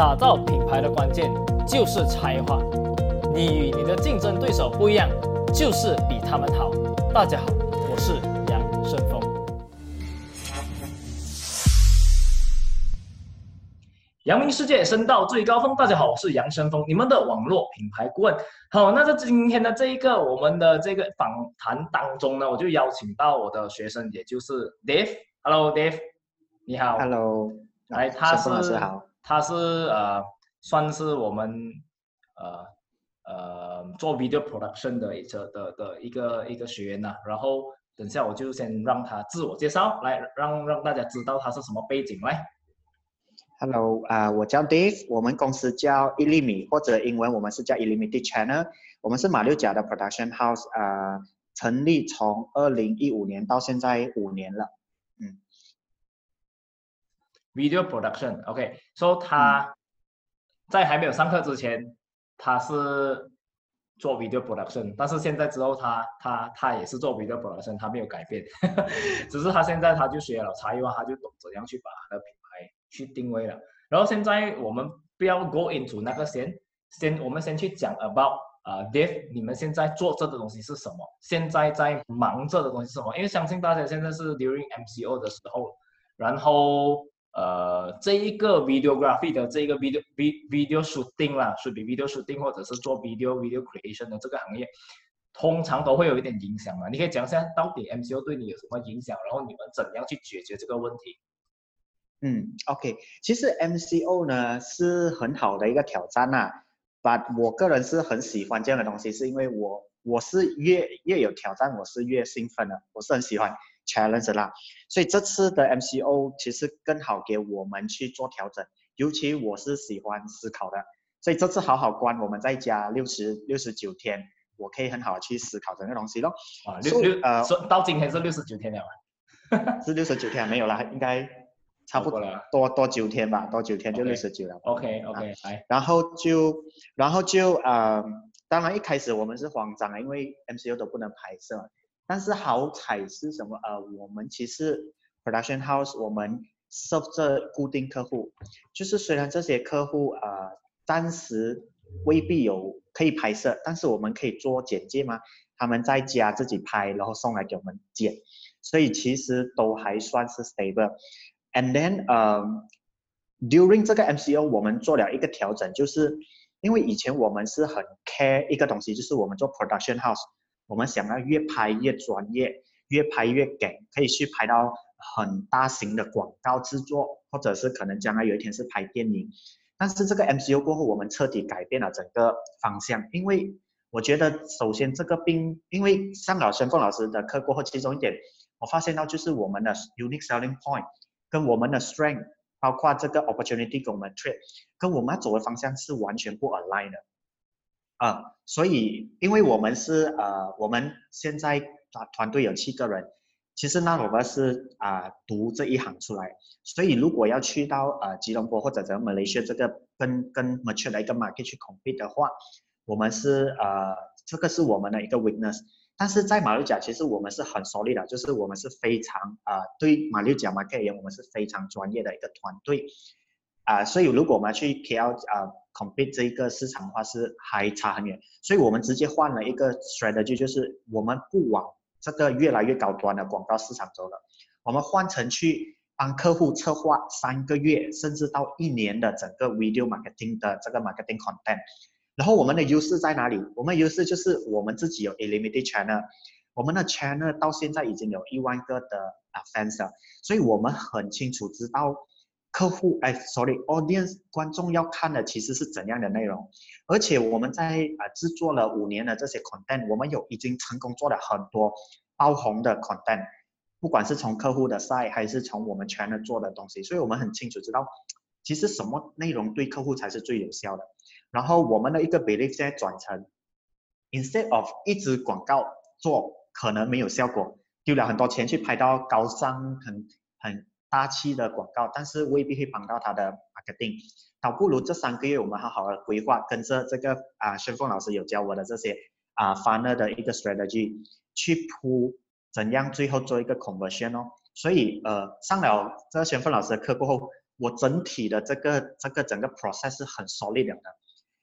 打造品牌的关键就是差异化。你与你的竞争对手不一样，就是比他们好。大家好，我是杨顺峰。阳明世界升到最高峰。大家好，我是杨生峰，你们的网络品牌顾问。好，那在今天的这一个我们的这个访谈当中呢，我就邀请到我的学生，也就是 Dave。Hello，Dave，你好。Hello，来，他是老师好。他是呃，算是我们呃呃做 video production 的一个的的一个一个学员呐、然后等下我就先让他自我介绍，来让让大家知道他是什么背景来。Hello，啊、我叫 Dave，我们公司叫一厘米，或者英文我们是叫 Elimite Channel，我们是马六甲的 production house，啊、成立从二零一五年到现在五年了。Video production，OK，so、他在还没有上课之前，他是做 video production，但是现在之后他他他也是做 video production，他没有改变，只是他现在他就学了差异化，他就懂怎样去把他的品牌去定位了。然后现在我们不要 go into 那个先，先我们先去讲 about 啊、Dave，你们现在做这个东西是什么？现在在忙着的东西是什么？因为相信大家现在是 during MCO 的时候，然后呃，这一个 videography 的这个 video vi- video shooting 啦，是比 video shooting 或者是做 video video creation 的这个行业，通常都会有一点影响嘛。你可以讲一下到底 MCO 对你有什么影响，然后你们怎样去解决这个问题？嗯，OK，其实 MCO 呢是很好的一个挑战呐、but 我个人是很喜欢这样的东西，是因为我我是越越有挑战，我是越兴奋的，我是很喜欢 challenge 啦。所以这次的 MCO 其实更好给我们去做调整，尤其我是喜欢思考的，所以这次好好关我们在家六十六十九天，我可以很好的去思考整个东西咯。啊，六六呃说到今天是六十九天了嘛 是六十九天没有啦，应该差不多了多多九天吧，多九天就六十九了。？OK OK，来，然后就，然后就呃，当然一开始我们是慌张啊，因为 MCO 都不能拍摄。但是好彩是什么？呃，我们其实 production house 我们 serve 着固定客户，就是虽然这些客户呃暂时未必有可以拍摄，但是我们可以做简介嘛，他们在家自己拍，然后送来给我们剪，所以其实都还算是 stable。And then 呃 during 这个 MCO 我们做了一个调整，就是因为以前我们是很 care 一个东西，就是我们做 production house，我们想要越拍越专业，越拍越给，可以去拍到很大型的广告制作，或者是可能将来有一天是拍电影。但是这个 MCU 过后，我们彻底改变了整个方向，因为我觉得首先这个病，因为上了申凤老师的课过后，其中一点我发现到就是我们的 unique selling point 跟我们的 strength，包括这个 opportunity 跟我们 trade，跟我们要走的方向是完全不 align 的。啊，所以因为我们是呃，我们现在团团队有七个人，其实那我们是啊、读这一行出来，所以如果要去到呃吉隆坡或者在马来西亚这个跟跟 mature 的一个 market 去 Compet 的话，我们是呃这个是我们的一个 weakness。但是在马六甲，其实我们是很 solid 的，就是我们是非常啊、对马六甲 market 而言，我们是非常专业的一个团队。啊、所以如果我们去 KL 啊、compete 这一个市场的话，是还差很远。所以我们直接换了一个 strategy，就是我们不往这个越来越高端的广告市场走了，我们换成去帮客户策划三个月甚至到一年的整个 video marketing 的这个 marketing content。然后我们的优势在哪里？我们的优势就是我们自己有 limited channel，我们的 channel 到现在已经有一万个的啊 fans 了，所以我们很清楚知道客户哎，sorry，audience 观众要看的其实是怎样的内容，而且我们在啊、制作了五年的这些 content，我们有已经成功做了很多爆红的 content，不管是从客户的 side 还是从我们全能做的东西，所以我们很清楚知道，其实什么内容对客户才是最有效的。然后我们的一个 belief 在转成，instead of 一直广告做可能没有效果，丢了很多钱去拍到高尚很很大气的广告，但是未必会帮到他的 marketing。倒不如这三个月我们好好的规划，跟着这个啊，轩凤老师有教我的这些啊 funnel 的一个 strategy 去铺怎样最后做一个 conversion 哦。所以呃，上了这个轩凤老师的课过后，我整体的这个这个整个 process 是很 solid 的，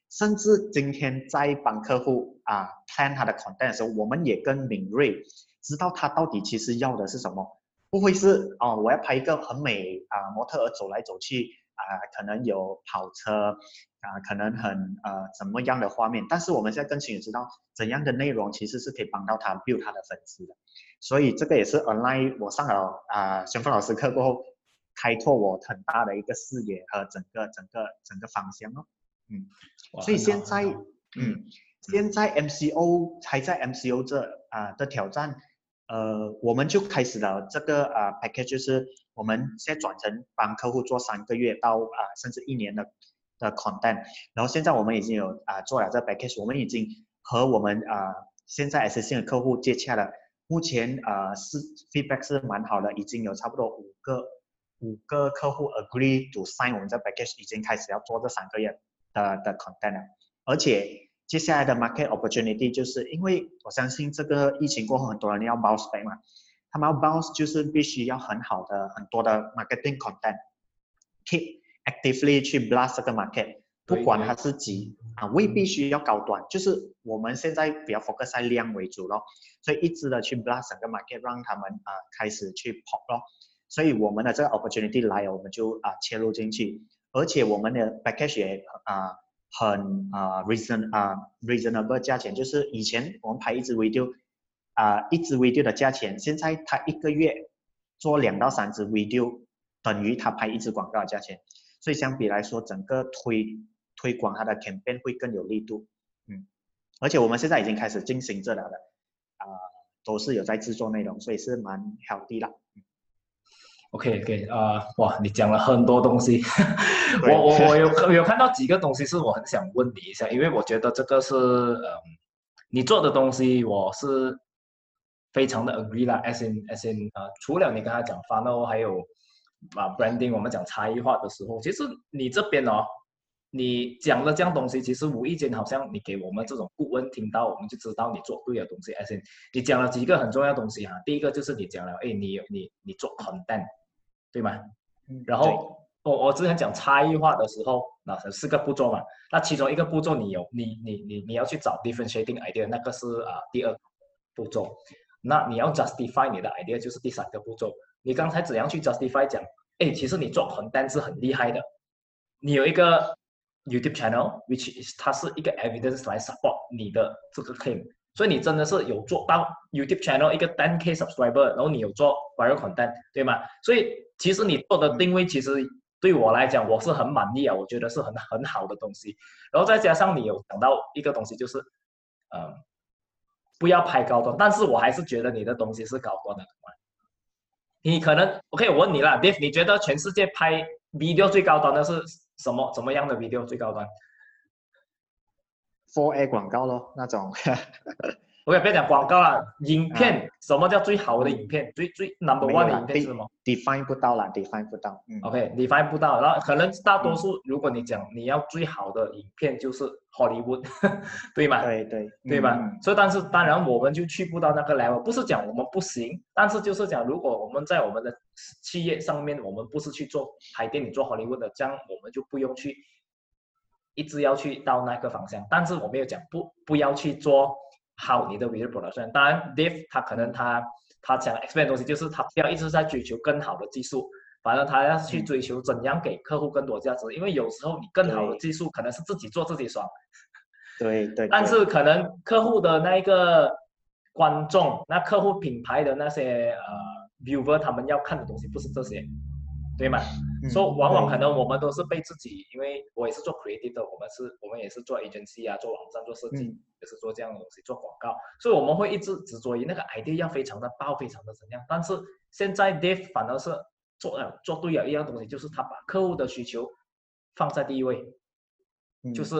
甚至今天在帮客户啊 plan 他的 content 的时候，我们也更敏锐知道他到底其实要的是什么，不会是哦，我要拍一个很美啊模特儿走来走去啊，可能有跑车啊，可能很呃怎么样的画面，但是我们现在更清楚知道怎样的内容其实是可以帮到他 build 他的粉丝的，所以这个也是 online 我上了啊玄峰老师课过后。开拓我很大的一个视野和整个整个整个方向哦，嗯，所以现在嗯，现在 MCO 还在 MCO 这啊的挑战，呃，我们就开始了这个啊 package，就是我们现在转成帮客户做三个月到啊甚至一年的的 content，然后现在我们已经有啊做了这 package，我们已经和我们啊现在 S C 的客户接洽了，目前啊是 feedback 是蛮好的，已经有差不多五个。五个客户 agree to sign 我们这 package 已经开始要做这三个月的的 content 了，而且接下来的 market opportunity 就是因为我相信这个疫情过后很多人要 bounce back 嘛，他们要 bounce 就是必须要很好的很多的 marketing content，keep actively 去 blast 这个 market，不管它是几啊未必需要高端，就是我们现在比较 focus 在量为主咯，所以一直的去 blast 整个 market 让他们啊开始去 pop 咯。所以我们的这个 opportunity 来了，我们就啊切入进去，而且我们的 package 也啊很啊 reason 啊 reasonable 价钱，就是以前我们拍一支 video 啊一支 video 的价钱，现在他一个月做两到三支 video 等于他拍一支广告的价钱，所以相比来说，整个推推广它的 campaign 会更有力度，嗯，而且我们现在已经开始进行这了，啊都是有在制作内容，所以是蛮 healthy 了。OK OK 啊，哇，你讲了很多东西，我我我有 有看到几个东西是我很想问你一下，因为我觉得这个是呃你做的东西，我是非常的 agree 啦，as in as in 呃，除了你刚才讲 funnel，还有啊 branding，我们讲差异化的时候，其实你这边哦，你讲的这样东西，其实无意间好像你给我们这种顾问听到，我们就知道你做对的东西，as in 你讲了几个很重要的东西哈，第一个就是你讲了，哎，你你你做 content。对吗？然后我我之前讲差异化的时候，那四个步骤嘛。那其中一个步骤，你有你你你你要去找 differentiating idea，那个是啊第二步骤。那你要 justify 你的 idea，就是第三个步骤。你刚才怎样去 justify 讲？哎，其实你做 content 是很厉害的。你有一个 YouTube channel，which is 它是一个 evidence 来 support 你的这个 claim。所以你真的是有做到 YouTube channel 一个 10k subscriber，然后你有做 viral content，对吗？所以其实你做的定位，其实对我来讲我是很满意啊，我觉得是很很好的东西。然后再加上你有讲到一个东西，就是，呃，不要拍高端，但是我还是觉得你的东西是高端的。你可能 OK，我问你了，Dave，你觉得全世界拍 video 最高端的是什么？怎么样的 video 最高端？Four A 广告咯，那种。我也不要讲广告了，影片什么叫最好的影片？最最 number one 的影片是什么？Define 不到了，Define 不到。OK，Define 不到，然后可能大多数，如果你讲你要最好的影片，就是 Hollywood，对吗？对对对吧？所以，但是当然我们就去不到那个 level，不是讲我们不行，但是就是讲，如果我们在我们的企业上面，我们不是去做海淀，你做 Hollywood 的，这样我们就不用去。一直要去到那个方向，但是我没有讲不不要去做好你的 video production。当然，Dave 他可能他他想 explain 东西，就是他不要一直在追求更好的技术，反正他要去追求怎样给客户更多价值。因为有时候你更好的技术可能是自己做自己爽，对对。但是可能客户的那一个观众，那客户品牌的那些呃 viewer，他们要看的东西不是这些。对吗？说往往可能我们都是被自己，因为我也是做 creative 的，我们是，我们也是做 agency 啊，做网站做设计，也是做这样的东西，做广告，所以我们会一直执着于那个 idea 要非常的爆，非常的怎样。但是现在 Dave 反而是做了做对了一样东西，就是他把客户的需求放在第一位，就是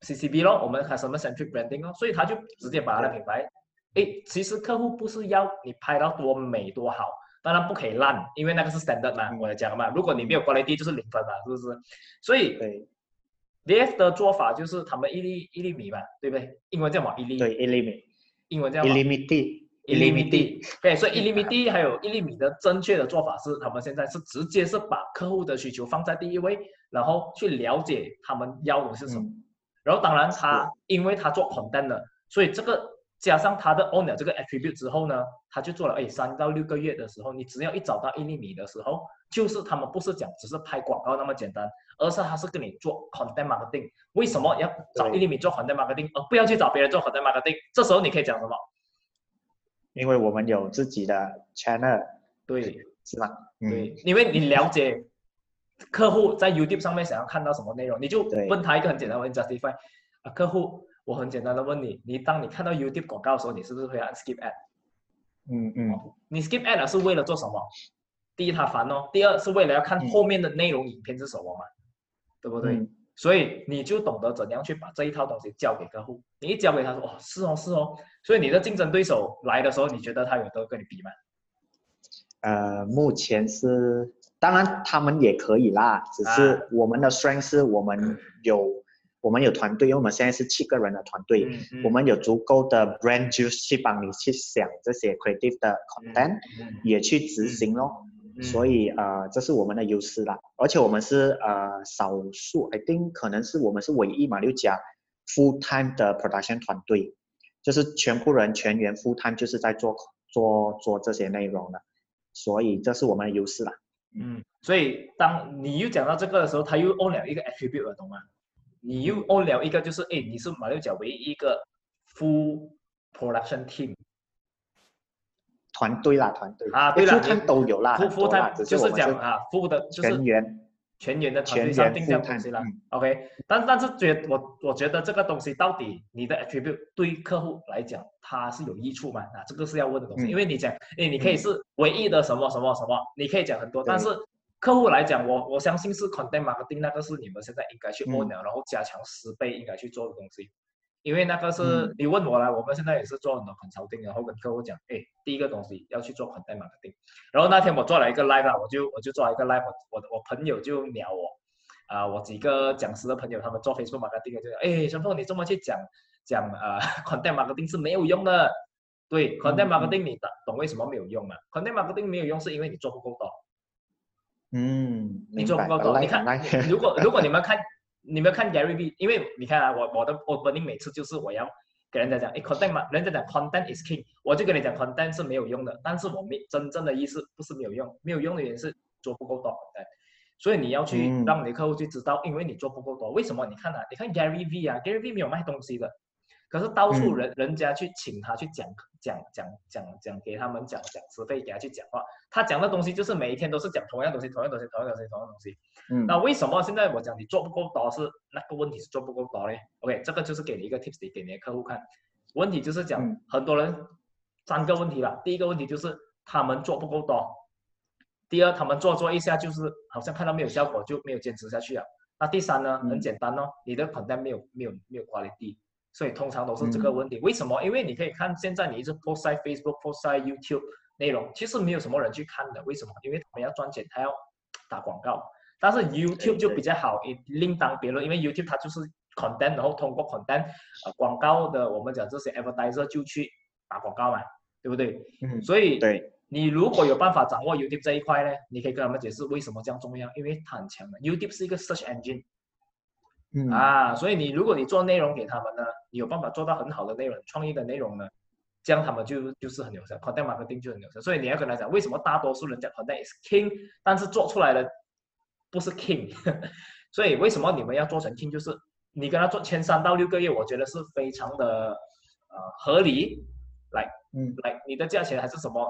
CCB 咯，我们 customer centric branding 哦，所以他就直接把他的品牌，哎，其实客户不是要你拍到多美多好。当然不可以烂，因为那个是 standard 嘛，我讲嘛。如果你没有 quality，就是零分嘛，是不是？所以，DF 的做法就是他们一粒一粒米嘛，对不对？英文叫什么？一粒。对，一粒米。英文叫。一粒米地。一粒米地。对，所以一厘米地还有一粒米的正确的做法是，他们现在是直接是把客户的需求放在第一位，然后去了解他们要的是什么。然后当然他因为他做 content 的，所以这个加上他的 owner 这个 attribute 之后呢，他就做了哎三到六个月的时候，你只要一找到一厘米的时候，就是他们不是讲只是拍广告那么简单，而是他是跟你做 content marketing。为什么要找一厘米做 content marketing，而不要去找别人做 content marketing？这时候你可以讲什么？因为我们有自己的 channel，对，是吧？对，因为你了解客户在 YouTube 上面想要看到什么内容，你就问他一个很简单的问题：justify 啊，客户，我很简单的问你，你当你看到 YouTube 广告的时候，你是不是会按 skip ad？嗯嗯，你 skip ad 是为了做什么？第一，他烦哦；第二，是为了要看后面的内容影片是什么嘛，对不对？所以你就懂得怎样去把这一套东西交给客户。你一交给他说，哦，是哦，是哦。所以你的竞争对手来的时候，你觉得他有得跟你比吗？呃，目前是，当然他们也可以啦，只是我们的 strength 是我们有，我们有团队，因为我们现在是七个人的团队，我们有足够的 brand juice 去帮你去想这些 creative 的 content，也去执行咯。所以呃，这是我们的优势啦，而且我们是呃少数，I think 可能是我们是唯一马六甲 full time 的 production 团队，就是全部人全员 full time 就是在做做做这些内容的，所以这是我们的优势啦。嗯，所以当你又讲到这个的时候，他又 own 了一个 attribute，懂吗？你又 own 了一个就是哎，你是马六甲唯一一个 full production team。团队啦，团队。啊，对啦，都有啦，副副探就是讲啊，副的就是全员。全员的团队上定这样东西了。OK，但但是觉我我觉得这个东西到底你的 attribute 对客户来讲它是有益处吗？啊，这个是要问的东西，因为你讲，哎，你可以是唯一的什么什么什么，你可以讲很多，但是客户来讲，我我相信是 content marketing 那个是你们现在应该去 own 然后加强十倍应该去做的东西。因为那个是你问我了，我们现在也是做很多很潮定，然后跟客户讲，哎，第一个东西要去做 content marketing。然后那天我做了一个 live 啊，我就我就做了一个 live，我我朋友就鸟我，啊，我几个讲师的朋友他们做 Facebook marketing 就，哎，陈凤你这么去讲讲啊 content marketing 是没有用的。对，content marketing 你懂为什么没有用吗？content marketing 没有用是因为你做不够多。嗯，你做不够多。你看，如果如果你们看。你没有看 Gary V？因为你看啊，我我的 opening 每次就是我要给人家讲，哎，content 嘛，人家讲 content is king，我就跟你讲 content 是没有用的。但是我们真正的意思不是没有用，没有用的原因是做不够多 content。所以你要去让你的客户去知道，因为你做不够多。为什么？你看啊，你看 Gary V 啊，Gary V 没有卖东西的。可是到处人人家去请他去讲讲讲讲讲给他们讲讲师费给他去讲话，他讲的东西就是每一天都是讲同样东西，同样东西，同样东西，同样东西。嗯，那为什么现在我讲你做不够多是那个问题是做不够多嘞？OK，这个就是给你一个 tips 给你的客户看，问题就是讲很多人三个问题了，第一个问题就是他们做不够多，第二他们做做一下就是好像看到没有效果就没有坚持下去了，那第三呢很简单哦，你的 content 没有没有没有 quality。所以通常都是这个问题，为什么？因为你可以看现在你一直 post 在 Facebook，post 在 YouTube 内容，其实没有什么人去看的。为什么？因为他们要赚钱，他要打广告。但是 YouTube 就比较好，另当别论，因为 YouTube 它就是 content，然后通过 content，呃，广告的我们讲这些 advertiser 就去打广告嘛，对不对？嗯。所以，对，你如果有办法掌握 YouTube 这一块呢，你可以跟他们解释为什么这样重要，因为它很强的。YouTube 是一个 search engine。啊，所以你如果你做内容给他们呢，你有办法做到很好的内容、创意的内容呢，这样他们就就是很有效，content marketing 就很有效。所以你要跟他讲，为什么大多数人讲 content is king，但是做出来的不是 king。所以为什么你们要做成 king，就是你跟他做前三到六个月，我觉得是非常的呃合理。来，嗯，来，你的价钱还是什么，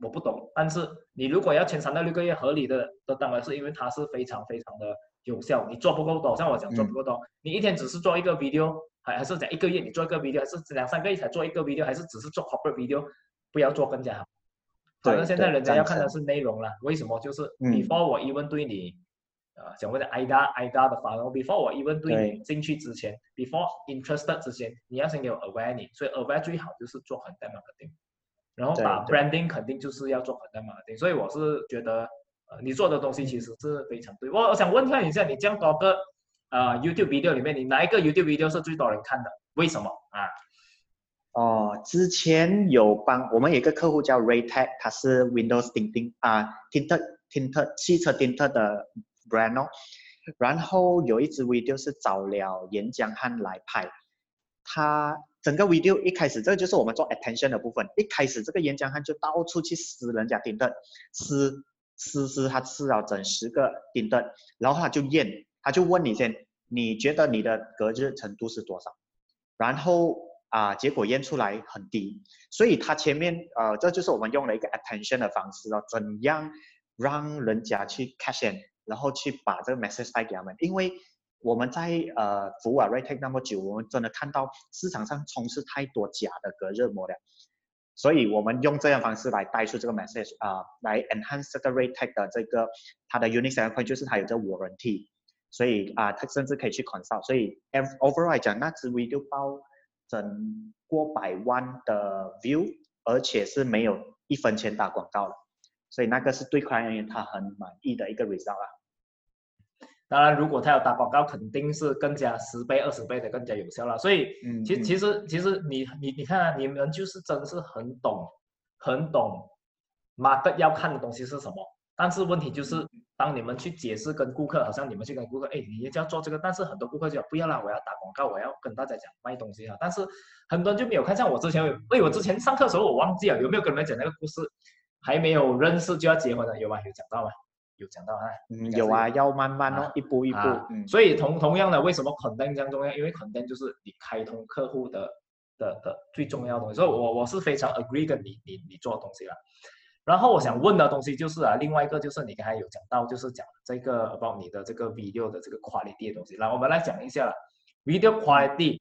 我不懂。但是你如果要前三到六个月合理的，那当然是因为它是非常非常的。有效，你做不够多，像我讲做不够多，你一天只是做一个 video，还还是讲一个月你做一个 video，还是两三个月才做一个 video，还是只是做 corporate video，不要做更加好。反正现在人家要看的是内容了，为什么？就是 before 我 even 对你，呃，想问的 ida ida 的发 before 我 even 对你进去之前，before interested 之前，你要先给我 awareness，所以 awareness 最好就是做很 d e marketing，然后把 branding 肯定就是要做很 d e marketing，所以我是觉得。你做的东西其实是非常对。我我想问看一下，你这样多个呃 YouTube video 里面，你哪一个 YouTube video 是最多人看的？为什么啊？哦，之前有帮我们有一个客户叫 Raytech，他是 Windows 钉钉啊，Tinted Tinted 汽车 Tinted 的 brand 哦。然后有一支 video 是找了岩浆汉来拍，他整个 video 一开始这个就是我们做 attention 的部分，一开始这个岩浆汉就到处去撕人家 Tinted，撕撕撕他吃了整十个冰墩然后他就验，他就问你先，你觉得你的隔热程度是多少？然后。啊，结果验出来很低，所以他前面呃，这就是我们用了一个 attention 的方式哦，怎样让人家去 catch in，然后去把这个 message 带给他们，因为我们在呃服务啊 r e take 那么久，我们真的看到市场上充斥太多假的隔热膜了，所以我们用这样方式来带出这个 message 啊，来 enhance 这个 r e take 的这个它的 unique selling point 就是它有这 warranty，所以啊，它甚至可以去 consult，所以 overall 来讲，那只 video 包。整过百万的 view，而且是没有一分钱打广告的，所以那个是对 client 他很满意的一个 result 啊。当然，如果他要打广告，肯定是更加十倍、二十倍的更加有效了。所以，其其实其实你你你看啊，你们就是真是很懂很懂 market 要看的东西是什么。但是问题就是，当你们去解释跟顾客，好像你们去跟顾客，哎，你就要做这个，但是很多顾客就不要啦，我要打广告，我要跟大家讲卖东西啊。但是很多人就没有看，像我之前，哎，我之前上课的时候我忘记了有没有跟你们讲那个故事，还没有认识就要结婚了，有吗？有讲到吗？有讲到啊？嗯，有啊，要慢慢哦，一步一步。嗯。所以同同样的，为什么 content 这样重要？因为 content 就是你开通客户的的的最重要的东西。所以我我是非常 agree 跟你你你做的东西了。然后我想问的东西就是啊，另外一个就是你刚才有讲到，就是讲这个 about 你的这个 video 的这个 quality 的东西。来，我们来讲一下了，video quality，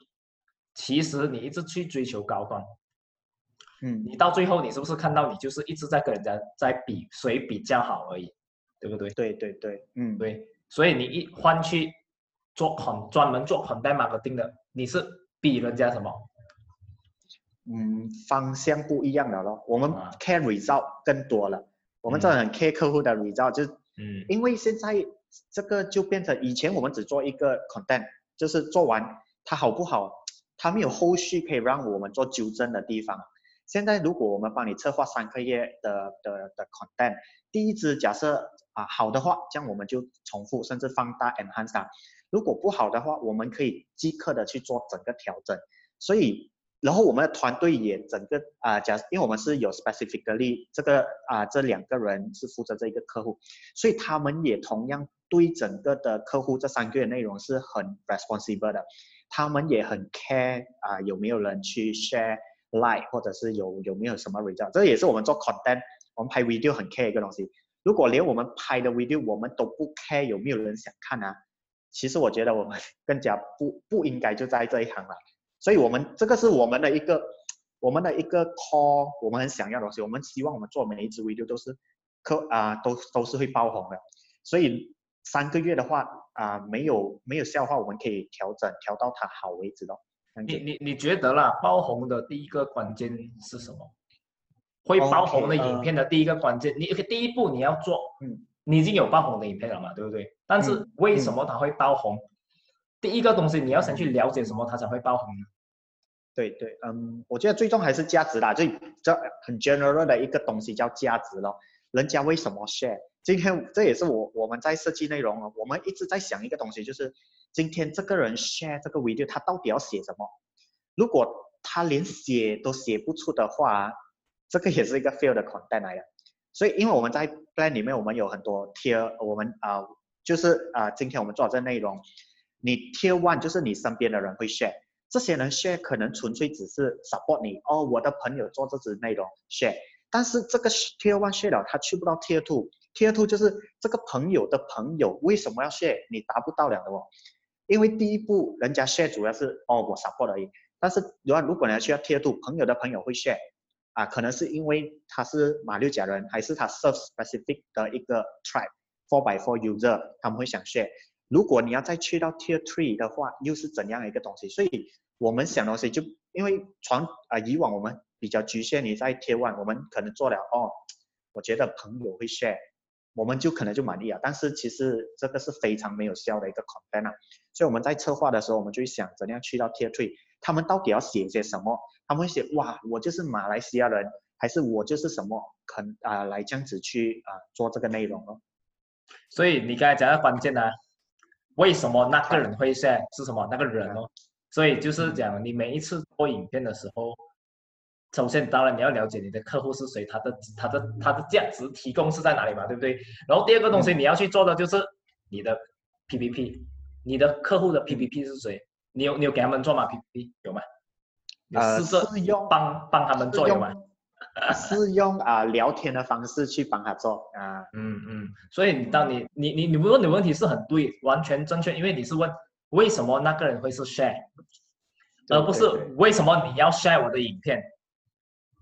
其实你一直去追求高端，嗯，你到最后你是不是看到你就是一直在跟人家在比谁比较好而已，对不对？对对对，嗯，对。所以你一换去做很专门做很代 marketing 的，你是比人家什么？嗯，方向不一样了咯。我们 care result 更多了，我们真的很 care 客户的 result，就嗯，因为现在这个就变成以前我们只做一个 content，就是做完它好不好，它没有后续可以让我们做纠正的地方。现在如果我们帮你策划三个月的的的 content，第一支假设啊好的话，这样我们就重复甚至放大 enhance；如果不好的话，我们可以即刻的去做整个调整。所以。然后我们的团队也整个啊，假因为我们是有 specifically 这个啊，这两个人是负责这一个客户，所以他们也同样对整个的客户这三个月内容是很 responsible 的，他们也很 care 啊，有没有人去 share like 或者是有有没有什么 result，这也是我们做 content，我们拍 video 很 care 一个东西。如果连我们拍的 video 我们都不 care 有没有人想看啊，其实我觉得我们 更加不不应该就在这一行了。所以，我们这个是我们的一个，我们的一个 call，我们很想要的东西。我们希望我们做每一支 video 都是客啊，都都是会爆红的。所以三个月的话啊，没有没有笑话，我们可以调整调到它好为止咯。你你你觉得啦，爆红的第一个关键是什么？会爆红的影片的第一个关键，你第一步你要做，嗯，你已经有爆红的影片了嘛，对不对？但是为什么它会爆红？第一个东西你要先去了解什么，它才会爆红呢？对对，嗯，我觉得最终还是价值啦，就这很 general 的一个东西叫价值咯。人家为什么 share？今天这也是我我们在设计内容啊，我们一直在想一个东西，就是今天这个人 share 这个 video，他到底要写什么？如果他连写都写不出的话，这个也是一个 fail 的款带来的。所以，因为我们在 plan 里面，我们有很多 tier，我们啊，就是啊，今天我们做这内容，你 tier one 就是你身边的人会 share。这些人 share 可能纯粹只是 support 你哦，我的朋友做这支内容 share，但是这个 tier one share 了，他去不到 tier two，tier two 就是这个朋友的朋友为什么要 share？你达不到了的哦，因为第一步人家 share 主要是哦我 support 而已，但是如果如果你要需要 tier two，朋友的朋友会 share，啊，可能是因为他是马六甲人，还是他 serve specific 的一个 tribe four by four user，他们会想 share。如果你要再去到 tier three 的话，又是怎样一个东西？所以。我们想东西就因为传啊，以往我们比较局限于在 tier one，，我们可能做了哦，我觉得朋友会 share，我们就可能就满意了。但是其实这个是非常没有效的一个 content 啊，所以我们在策划的时候，我们就想怎样去到 tier three，他们到底要写些什么？他们会写哇，我就是马来西亚人，还是我就是什么？肯啊，来这样子去啊做这个内容哦。所以你刚才讲的关键呢，为什么那个人会写是什么？那个人哦。所以就是讲，你每一次播影片的时候，首先当然你要了解你的客户是谁，他的他的他的价值提供是在哪里嘛，对不对？然后第二个东西你要去做的就是你的 PPP，你的客户的 PPP 是谁？你有你有给他们做吗？PPT 有吗？呃，是用帮帮他们做有吗？是用啊聊天的方式去帮他做啊。嗯嗯，所以当你你你你问的问题是很对，完全正确，因为你是问。为什么那个人会是 share，而不是为什么你要 share 我的影片？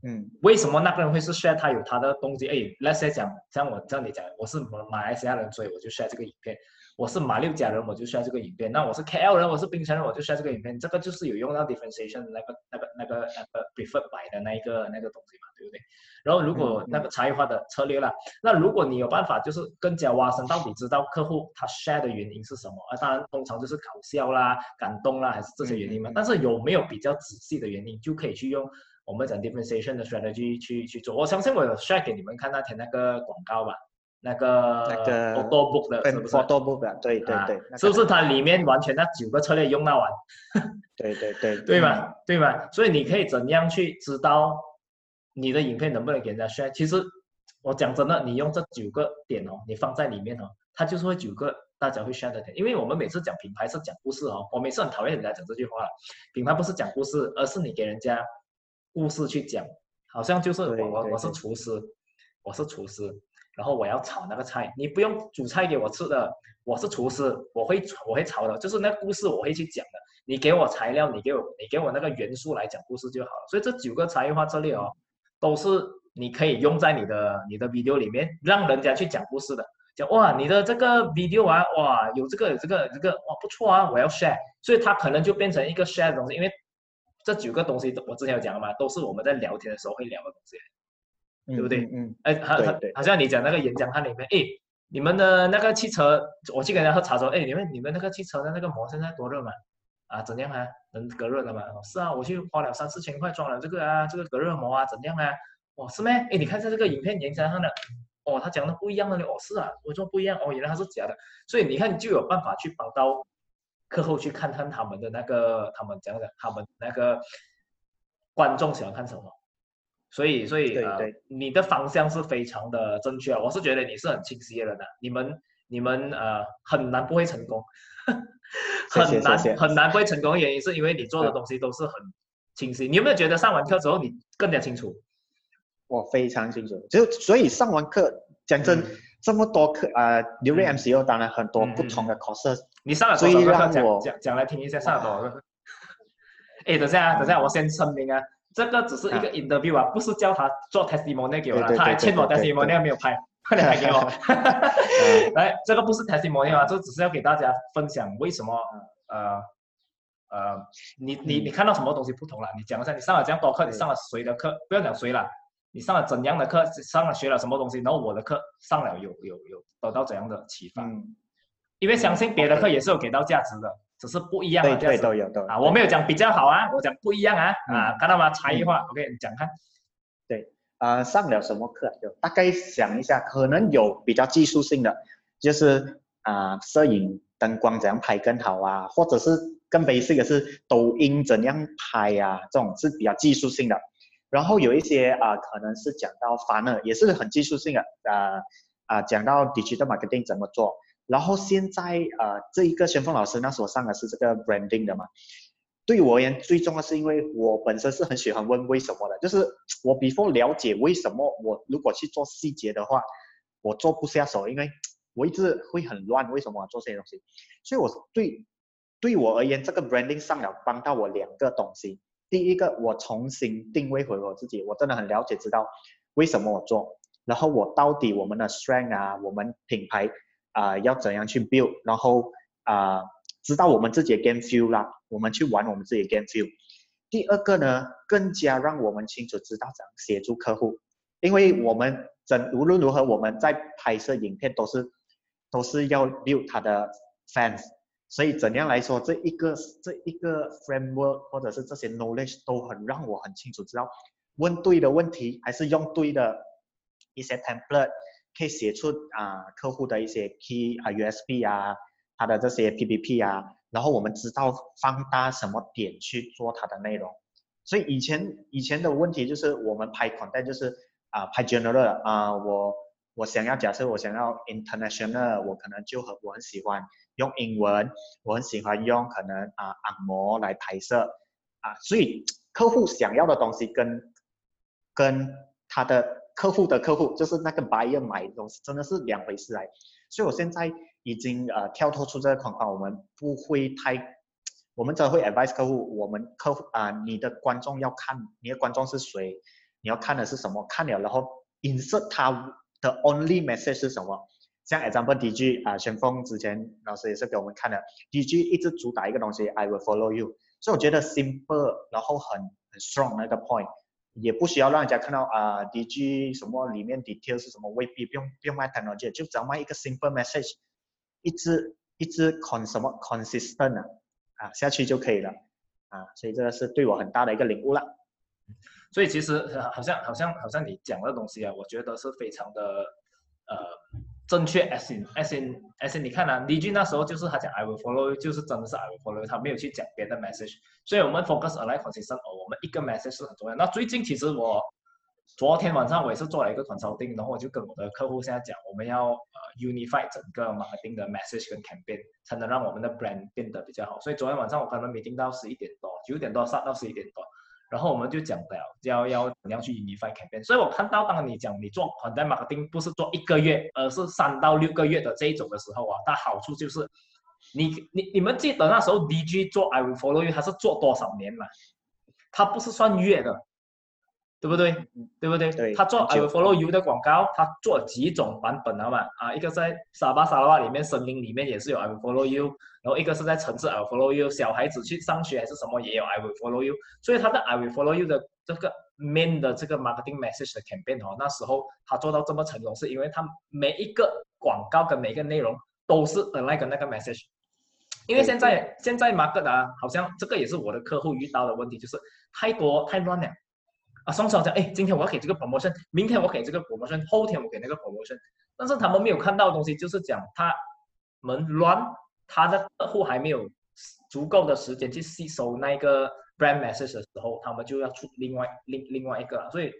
嗯，为什么那个人会是 share？他有他的动机。哎，let's say 讲，像我像你讲，我是马来西亚人，所以我就 share 这个影片。我是马六甲人，我就 share 这个影片。那我是 KL 人，我是槟城人，我就 share 这个影片。这个就是有用到 differentiation 那个、那个、那个、那个 preferred by 的那一个那个东西嘛，对不对？然后如果那个差异化的策略了，那如果你有办法，就是更加挖深到底知道客户他 share 的原因是什么？啊，当然通常就是搞笑啦、感动啦，还是这些原因嘛。但是有没有比较仔细的原因，就可以去用我们讲 differentiation 的 strategy 去去做。我相信我有 share 给你们看那天那个广告吧。那个那个 photo book 的是不是？photo book 的，对对对，是不是它里面完全那九个策略用到完？对对对，对吧？对吧？所以你可以怎样去知道你的影片能不能给人家 share？其实我讲真的，你用这九个点哦，你放在里面哦，它就是会九个大家会 share 的点。因为我们每次讲品牌是讲故事哦，我每次很讨厌人家讲这句话，品牌不是讲故事，而是你给人家故事去讲，好像就是我我我是厨师，我是厨师。然后我要炒那个菜，你不用煮菜给我吃的，我是厨师，我会我会炒的，就是那故事我会去讲的。你给我材料，你给我你给我那个元素来讲故事就好了。所以这九个差异化策略哦，都是你可以用在你的你的 video 里面，让人家去讲故事的。讲哇，你的这个 video 啊，哇，有这个有这个这个哇不错啊，我要 share。所以它可能就变成一个 share 的东西，因为这九个东西我之前有讲了嘛，都是我们在聊天的时候会聊的东西。对不对？嗯，哎，好，好像你讲那个演讲，它里面，哎，你们的那个汽车，我去跟人家喝茶说，哎，你们你们那个汽车的那个膜现在多热嘛？啊，怎样啊？能隔热的吗？是啊，我去花了三四千块装了这个啊，这个隔热膜啊，怎样啊？哦，是咩？哎，你看一下这个影片演讲上的，哦，他讲的不一样的哦，是啊，我说不一样，哦，原来他是假的，所以你看你就有办法去帮到客户去看看他们的那个，他们讲的，他们那个观众喜欢看什么。所以，所以呃，你的方向是非常的正确，我是觉得你是很清晰的人的。你们，你们呃，很难不会成功，很难很难不会成功的原因是因为你做的东西都是很清晰。你有没有觉得上完课之后你更加清楚？我非常清楚，就所以上完课，讲真，这么多课啊，留瑞 MCO 当然很多不同的考试，你上了多少课？讲讲讲来听一下，上了多少 课？哎，等下，等下，我先声明啊。这个只是一个 interview 啊，不是叫他做 testimonial 给我了，他还欠我 testimonial 没有拍，快点拍给我。来，这个不是 testimonial 啊，这只是要给大家分享为什么呃呃，你你你看到什么东西不同了？你讲一下，你上了这样多课，你上了谁的课？不要讲谁了，你上了怎样的课？上了学了什么东西？然后我的课上了有有有得到怎样的启发？因为相信别的课也是有给到价值的。只是不一样啊，对对都有都啊，我没有讲比较好啊，我讲不一样啊啊，看到吗？差异化，OK，你讲看。对，啊，上了什么课？就大概想一下，可能有比较技术性的，就是啊，摄影灯光怎样拍更好啊，或者是更 basic 的是抖音怎样拍呀，这种是比较技术性的。然后有一些啊，可能是讲到 funnel，也是很技术性的，啊啊，讲到 digital marketing 怎么做。然后现在呃，这一个旋风老师那时候上的是这个 branding 的嘛？对我而言，最重要是因为我本身是很喜欢问为什么的，就是我 before 了解为什么我如果去做细节的话，我做不下手，因为 我一直会很乱，为什么做这些东西？所以我对对我而言，这个 branding 上了帮到我两个东西。第一个，我重新定位回我自己，我真的很了解知道为什么我做，然后我到底我们的 strength 啊，我们品牌。啊，要怎样去 build，然后啊，知道我们自己的 game feel 啦，我们去玩我们自己的 game feel。第二个呢，更加让我们清楚知道怎样协助客户，因为我们怎无论如何我们在拍摄影片都是都是要 build 他的 fans，所以怎样来说，这一个这一个 framework 或者是这些 knowledge 都很让我很清楚知道，问对的问题还是用对的一些 template，可以写出啊客户的一些 key 啊 USB 啊，他的这些 PPP 啊，然后我们知道放大什么点去做它的内容。所以以前以前的问题就是我们拍 content 就是啊拍 general 啊我我想要假设我想要 international，我可能就很我很喜欢。用英文，我很喜欢用可能啊按摩来拍摄啊，所以客户想要的东西跟跟他的客户的客户，就是那个 buyer 买东西，真的是两回事来。所以我现在已经呃跳脱出这个框框，我们不会太，我们只会 advise 客户，我们客户啊，你的观众要看你的观众是谁，你要看的是什么，看了然后 insert 他的 only message 是什么。像 example DG 啊，旋风之前老师也是给我们看的，DG 一直主打一个东西，I will follow you，所以我觉得 simple，然后很很 strong 那个 point，也不需要让人家看到啊，DG 什么里面 detail 是什么，未必不用不用卖 technology，就只要卖一个 simple message，一直一直 con 什么 consistent 啊，啊下去就可以了，啊，所以这个是对我很大的一个领悟了。所以其实好像好像好像你讲的东西啊，我觉得是非常的呃。正确，as in，as in，as in，你看啊，DG 那时候就是他讲 I will follow，就是真的是 I will follow，他没有去讲别的 message，所以我们 focus on like consistent，我们一个 message 是很重要。那最近其实我昨天晚上我也是做了一个 consulting，然后我就跟我的客户现在讲，我们要呃 unify 整个 marketing 的 message 跟 campaign，才能让我们的 brand 变得比较好。所以昨天晚上我可能没听到十一点多，九点多上到十一点多。然后我们就讲了要要怎样去 unify campaign，所以我看到当你讲你做 content marketing 不是做一个月，而是三到六个月的这一种的时候啊，它好处就是，你你你们记得那时候 DG 做 I will follow you，他是做多少年嘛？他不是算月的。对不对？对不对？对。他做 I will follow you 的广告，他做几种版本的嘛？啊，一个在沙巴沙拉瓦里面，森林里面也是有 I will follow you，然后一个是在城市 I will follow you，小孩子去上学还是什么也有 I will follow you。所以他的 I will follow you 的这个 main 的这个 marketing message 的 campaign 哦，那时候他做到这么成功，是因为他每一个广告跟每一个内容都是的那个那个 message。因为现在现在 market 啊，好像这个也是我的客户遇到的问题，就是太多太乱了。啊，双手讲，哎，今天我要给这个 promotion，明天我给这个 promotion，后天我给那个 promotion，但是他们没有看到的东西，就是讲他们乱，他的客户还没有足够的时间去吸收那个 brand message 的时候，他们就要出另外另另外一个了，所以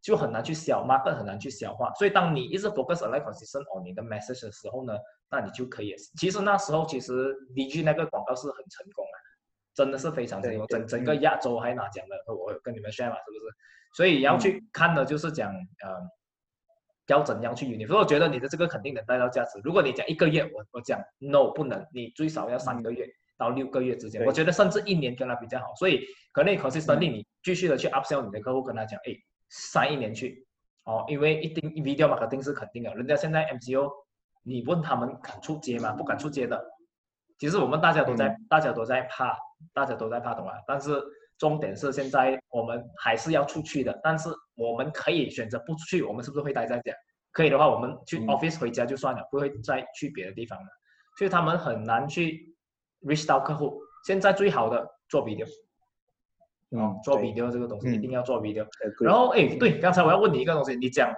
就很难去消化，更很难去消化。所以当你一直 focus on consistent on 你的 message 的时候呢，那你就可以。其实那时候其实 DG 那个广告是很成功的。真的是非常成功，整整个亚洲还拿奖的，我跟你们 share 嘛，是不是？所以要去看的就是讲，呃，要怎样去。所以我觉得你的这个肯定能带到价值。如果你讲一个月，我我讲 no 不能，你最少要三个月到六个月之间。我觉得甚至一年跟他比较好。所以可能 consistently 你继续的去 upsell 你的客户，跟他讲，哎，三一年去，哦，因为一定 video marketing 是肯定的。人家现在 MCO，你问他们敢出街吗？不敢出街的。其实我们大家都在，大家都在怕。大家都在怕懂吗？但是重点是现在我们还是要出去的，但是我们可以选择不出去，我们是不是会待在家？可以的话，我们去 office 回家就算了，不会再去别的地方了。所以他们很难去 reach 到客户。现在最好的做 video，嗯，做 video 这个东西一定要做 video。然后哎，对，刚才我要问你一个东西，你讲。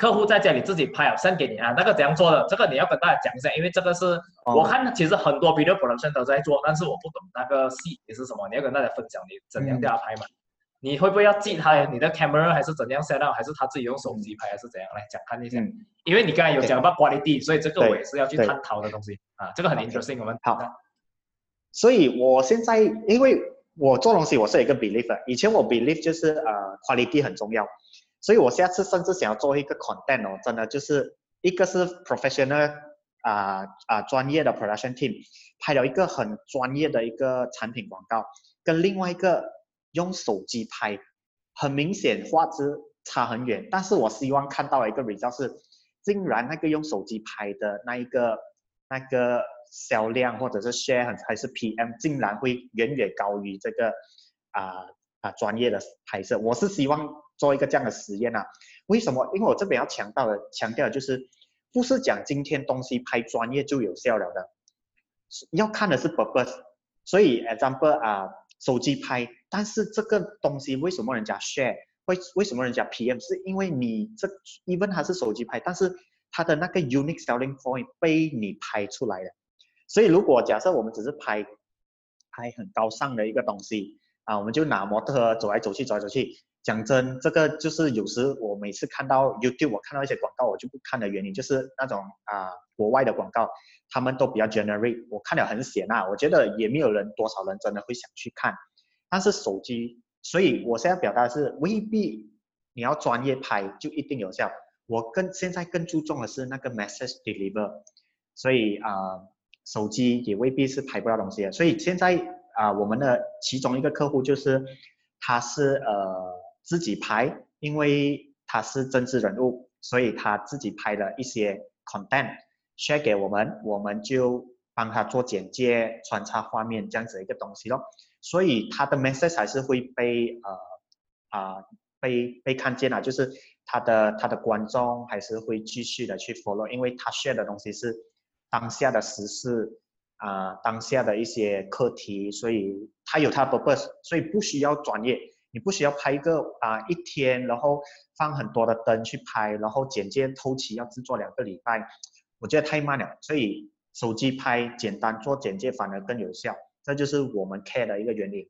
客户在家里自己拍好，send 给你啊，那个怎样做的？这个你要跟大家讲一下，因为这个是我看其实很多 video production 都在做，但是我不懂那个细节是什么，你要跟大家分享你怎样叫他拍嘛？你会不会要记他你的 camera 还是怎样 set up，还是他自己用手机拍还是怎样？来讲看一下，因为你刚才有讲到 quality，所以这个我也是要去探讨的东西啊，这个很 interesting。我们好，所以我现在因为我做东西我是一个 belief，以前我 belief 就是呃 quality 很重要。所以我下次甚至想要做一个 content 哦，真的就是一个是 professional 啊啊专业的 production team 拍了一个很专业的一个产品广告，跟另外一个用手机拍，很明显画质差很远。但是我希望看到一个 result 是，竟然那个用手机拍的那一个那个销量或者是 share 还是 PM，竟然会远远高于这个啊啊专业的拍摄。我是希望。做一个这样的实验啊？为什么？因为我这边要强调的，强调的就是，不是讲今天东西拍专业就有效了的。要看的是 purpose。所以 example 啊，手机拍，但是这个东西为什么人家 share？为为什么人家 PM？是因为你这 even 它是手机拍，但是它的那个 unique selling point 被你拍出来了。所以如果假设我们只是拍拍很高尚的一个东西啊，我们就拿模特走来走去，走来走去。讲真，这个就是有时我每次看到 YouTube，我看到一些广告，我就不看的原因，就是那种啊国外的广告，他们都比较 generate，我看了很险啊，我觉得也没有人多少人真的会想去看。但是手机，所以我现在表达的是未必你要专业拍就一定有效。我更现在更注重的是那个 message deliver，所以啊手机也未必是拍不到东西的。所以现在啊我们的其中一个客户就是他是呃。自己拍，因为他是政治人物，所以他自己拍了一些 content share 给我们，我们就帮他做简介、穿插画面这样子一个东西咯。所以他的 message 还是会被呃啊被被看见了，就是他的他的观众还是会继续的去 follow，因为他 share 的东西是当下的时事啊，当下的一些课题，所以他有他的 purpose，所以不需要专业。你不需要拍一个啊一天，然后放很多的灯去拍，然后简介偷期要制作两个礼拜，我觉得太慢了。所以手机拍简单做简介反而更有效，这就是我们 care 的一个原理。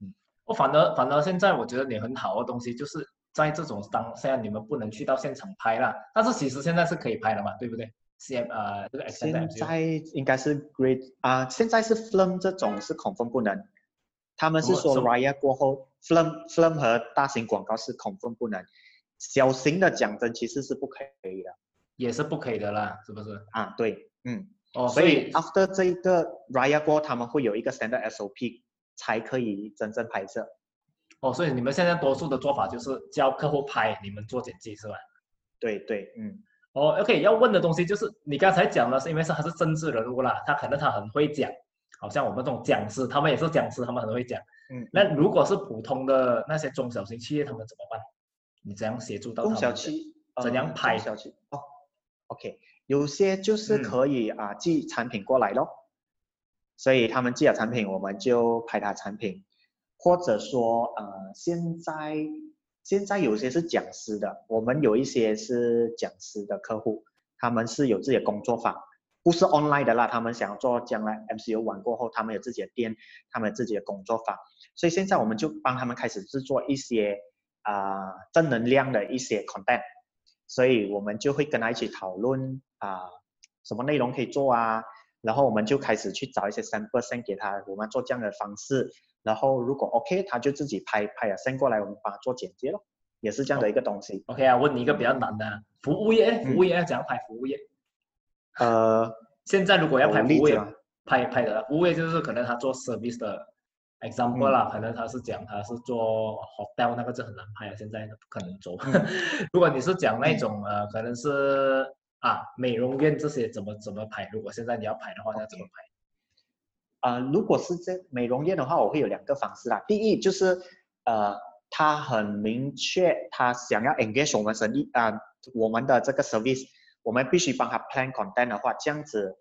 嗯，我反而反而现在我觉得你很好的东西就是在这种当下你们不能去到现场拍了，但是其实现在是可以拍的嘛，对不对？C M 呃这个现在应该是 Great 啊，现在是 Film 这种是恐风不能。他们是说 Raya 过后，film film 和大型广告是恐风不能，小型的讲真其实是不可以的，也是不可以的啦，是不是？啊，对，嗯，哦，所以 after 这一个 Raya 过，他们会有一个 standard SOP 才可以真正拍摄。哦，所以你们现在多数的做法就是教客户拍，你们做剪辑是吧？对对，嗯。哦，OK，要问的东西就是你刚才讲的是因为是他是政治人物啦，他可能他很会讲。好像我们这种讲师，他们也是讲师，他们很会讲。嗯，那如果是普通的那些中小型企业，他们怎么办？你怎样协助到他们？中小企怎样拍？小企哦，OK，有些就是可以啊寄产品过来咯，所以他们寄了产品，我们就拍他产品，或者说呃现在现在有些是讲师的，我们有一些是讲师的客户，他们是有自己的工作坊。不是 online 的啦，他们想做将来 MCU 完过后，他们有自己的店，他们有自己的工作坊，所以现在我们就帮他们开始制作一些啊正能量的一些 content，所以我们就会跟他一起讨论啊什么内容可以做啊，然后我们就开始去找一些 sample send 给他，我们做这样的方式，然后如果 OK，他就自己拍拍了 send 过来，我们帮他做剪接咯，也是这样的一个东西。OK 啊，问你一个比较难的，服务业，服务业要怎样拍服务业？呃，现在如果要拍服务业，拍拍的服务业就是可能他做 service 的 example 啦，可能他是讲他是做 hotel 那个就很难拍啊，现在不可能做。如果你是讲那种呃，可能是啊美容院这些怎么怎么拍？如果现在你要拍的话，要怎么拍？啊，如果是这美容院的话，我会有两个方式啦。第一就是呃，他很明确他想要 engage 我们生意啊，我们的这个 service。我们必须帮他 plan content 的话，这样子，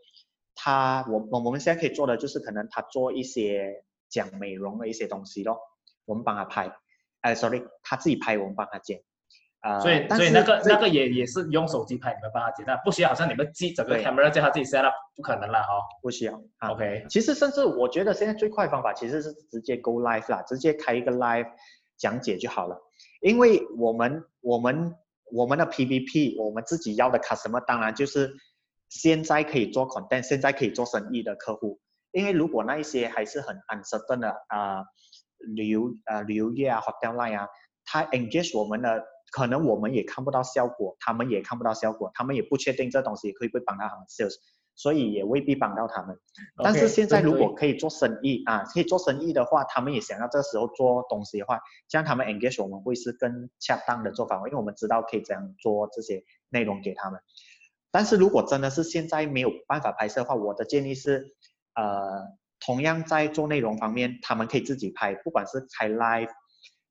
他我我我们现在可以做的就是可能他做一些讲美容的一些东西咯，我们帮他拍，哎，sorry，他自己拍，我们帮他剪，啊，所以所以那个那个也也是用手机拍，你们帮他剪，那不需要好像你们记整个 camera 叫他自己 set up，不可能了哈，不需要，OK，其实甚至我觉得现在最快方法其实是直接 go live 啦，直接开一个 live 讲解就好了，因为我们我们。我们的 PVP，我们自己要的 customer 当然就是现在可以做 content，现在可以做生意的客户。因为如果那一些还是很 uncertain 的啊，旅游啊旅游业啊 hotel line 啊，他 engage 我们的，可能我们也看不到效果，他们也看不到效果，他们也不确定这东西会不会帮到他们 sales。所以也未必帮到他们，但是现在如果可以做生意啊，可以做生意的话，他们也想要这时候做东西的话，这样他们 engage 我们会是更恰当的做法，因为我们知道可以这样做这些内容给他们。但是如果真的是现在没有办法拍摄的话，我的建议是，呃，同样在做内容方面，他们可以自己拍，不管是开 live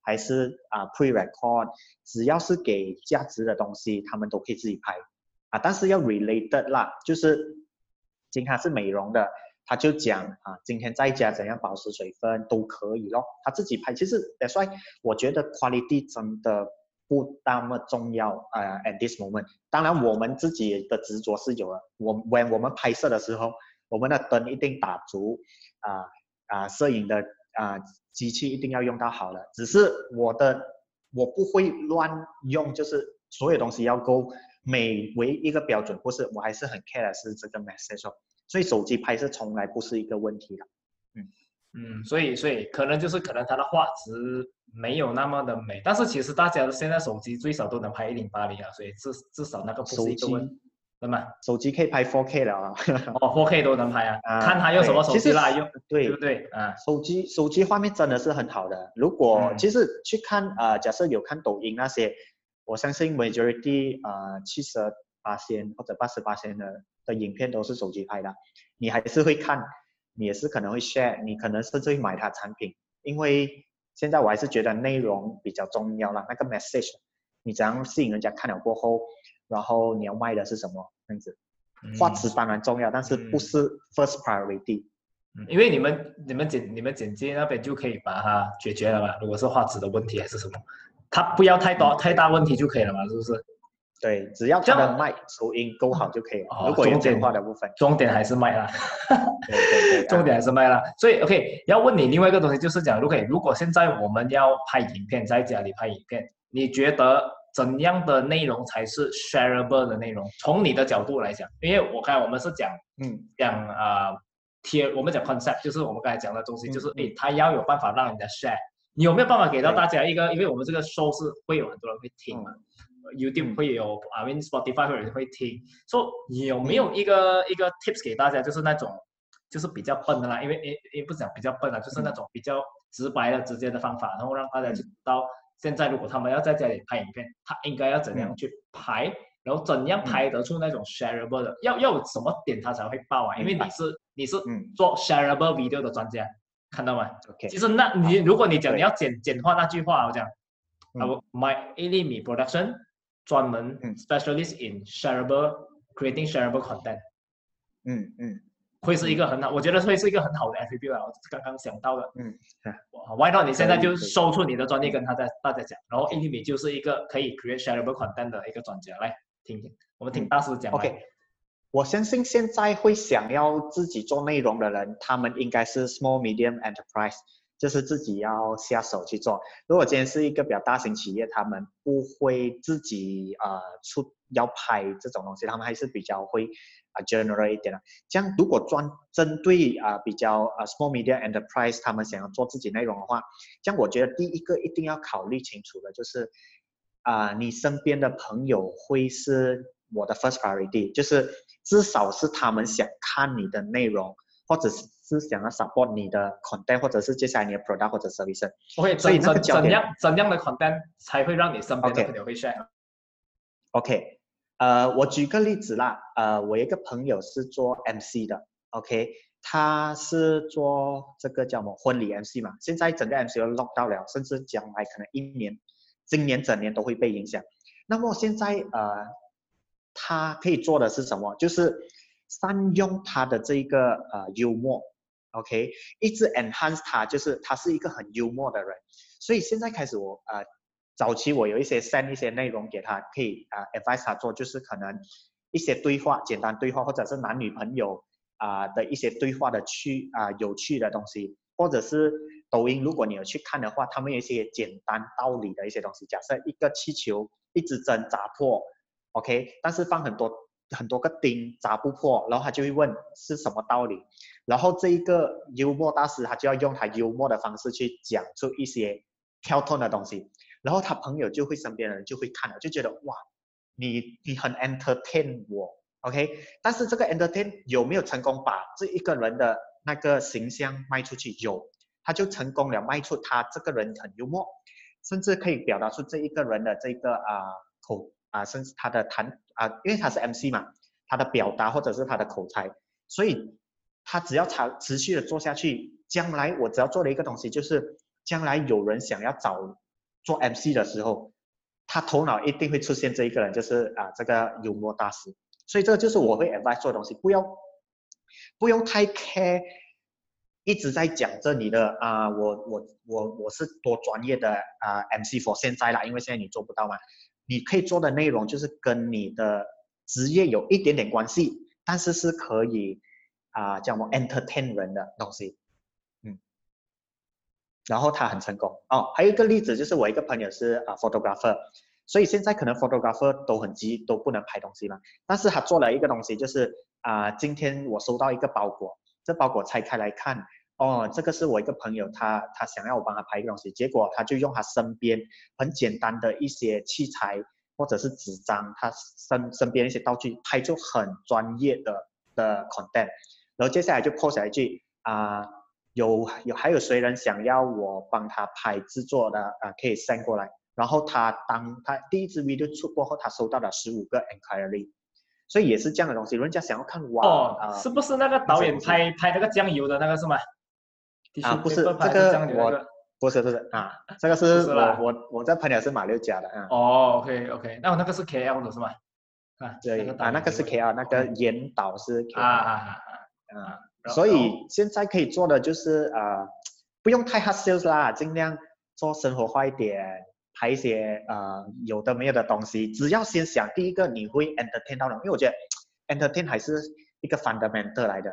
还是啊 pre record，只要是给价值的东西，他们都可以自己拍啊，但是要 related 啦，就是。今天是美容的，他就讲啊，今天在家怎样保持水分都可以咯。他自己拍，其实也帅。我觉得 quality 真的不那么重要啊。At this moment，当然我们自己的执着是有了。我 when 我们拍摄的时候，我们的灯一定打足啊啊，摄影的啊机器一定要用到好的。只是我的我不会乱用，就是所有东西要够美为一个标准，不是，我还是很 care 的是这个 message。所以手机拍摄从来不是一个问题了，嗯嗯，所以所以可能就是可能它的画质没有那么的美，但是其实大家现在手机最少都能拍一零八零啊，所以至至少那个不是一个问题，对吗？手机可以拍 4K 了啊，哦 4K 都能拍 啊，看他用什么手机来用，对。不对？啊？手机手机画面真的是很好的，如果其实去看啊，假设有看抖音那些，我相信 majority 啊七十八千或者八十八千的。的影片都是手机拍的，你还是会看，你也是可能会 share，你可能甚至会买它产品，因为现在我还是觉得内容比较重要了，那个 message，你怎样吸引人家看了过后，然后你要卖的是什么这样子，画质当然重要，但是不是 first priority，嗯，因为你们你们剪你们剪辑那边就可以把它解决了嘛，如果是画质的问题还是什么，它不要太多太大问题就可以了嘛，是不是？对，只要它的麦收音够好就可以了。如果有简化的部分，重点还是麦啦。对对对，重点还是麦啦。所以 OK，要问你另外一个东西，就是讲，OK，如果现在我们要拍影片，在家里拍影片，你觉得怎样的内容才是 shareable 的内容？从你的角度来讲，因为我刚才我们是讲，嗯，讲啊贴，我们讲 concept，就是我们刚才讲的东西，就是诶，他要有办法让人家 share。你有没有办法给到大家一个？因为我们这个 show 是会有很多人会听嘛。YouTube 会有啊，Win Spotify 会有人会听，说有没有一个一个 tips 给大家，就是那种就是比较笨的啦，因为诶诶不讲比较笨啦，就是那种比较直白的直接的方法，然后让大家知道现在如果他们要在家里拍影片，他应该要怎样去拍，然后怎样拍得出那种 shareable 的，要要什么点他才会爆啊？因为你是你是做 shareable video 的专家，看到吗？OK，其实那你如果你讲你要简简化那句话，我讲啊，My 厘米 production。专门 specialist in shareable creating shareable content，嗯嗯，会是一个很好，我觉得会是一个很好的 attribute 啊，我刚刚想到的，嗯，Why not？你现在就收出你的专业跟他在大家讲，然后 Intime 就是一个可以 create shareable content 的一个专家，来听听，我们听大师讲。OK，我相信现在会想要自己做内容的人，他们应该是 small medium enterprise。就是自己要下手去做。如果今天是一个比较大型企业，他们不会自己呃出要拍这种东西，他们还是比较会啊 general 一点的。这样如果专针对啊比较啊 small media enterprise，他们想要做自己内容的话，这样我觉得第一个一定要考虑清楚的就是啊你身边的朋友会是我的 first priority，就是至少是他们想看你的内容，或者是。是想要 support 你的 content，或者是接下来你的 product 或者 service。OK，所以怎怎样怎样的 content 才会让你身边的朋友会 share？OK，呃，我举个例子啦，呃，我一个朋友是做 MC 的，OK，他是做这个叫什么婚礼 MC 嘛，现在整个 MC 都 lock 到了，甚至将来可能一年、今年整年都会被影响。那么现在呃，他可以做的是什么？就是善用他的这一个呃幽默。OK，一直 enhance 他，就是他是一个很幽默的人，所以现在开始我呃，早期我有一些 send 一些内容给他，可以啊 advise 他做，就是可能一些对话，简单对话，或者是男女朋友啊的一些对话的趣啊有趣的东西，或者是抖音，如果你有去看的话，他们有一些简单道理的一些东西，假设一个气球一支针扎破，OK，但是放很多。很多个钉砸不破，然后他就会问是什么道理，然后这一个幽默大师他就要用他幽默的方式去讲出一些跳脱的东西，然后他朋友就会身边的人就会看了，就觉得哇，你你很 entertain 我，OK，但是这个 entertain 有没有成功把这一个人的那个形象卖出去？有，他就成功了卖出他这个人很幽默，甚至可以表达出这一个人的这个啊口。啊，甚至他的谈啊，因为他是 MC 嘛，他的表达或者是他的口才，所以他只要长持续的做下去，将来我只要做了一个东西，就是将来有人想要找做 MC 的时候，他头脑一定会出现这一个人，就是啊这个幽默大师。所以这个就是我会 advise 做的东西，不要不用太 care，一直在讲着你的啊，我我我我是多专业的啊 MC for 现在啦，因为现在你做不到嘛，你可以做的内容就是跟你的职业有一点点关系，但是是可以啊叫什么 entertain 人的东西，然后他很成功哦。还有一个例子就是我一个朋友是啊 photographer。所以现在可能 photographer 都很急，都不能拍东西嘛。但是他做了一个东西，就是啊，今天我收到一个包裹，这包裹拆开来看，哦，这个是我一个朋友，他他想要我帮他拍一个东西，结果他就用他身边很简单的一些器材或者是纸张，他身身边一些道具拍出很专业的的 content，然后接下来就破下一句啊，有有还有谁人想要我帮他拍制作的啊，可以 send 过来。然后他当他第一支 video 出过后，他收到了十五个 inquiry，所以也是这样的东西。人家想要看哇，哦，是不是那个导演拍拍那个酱油的那个是吗？啊，不是 这个我不是不是啊，这个是我我我在朋友是马六甲的啊。哦，OK OK，那我那个是 KL 的是吗？啊，对啊，那个是 KL，那个严导是 KL 啊啊啊啊，所以现在可以做的就是呃，不用太 hard sales 啦，尽量做生活化一点。拍一些呃有的没有的东西，只要先想第一个你会 entertain 到人，因为我觉得 entertain 还是一个 fundamental 来的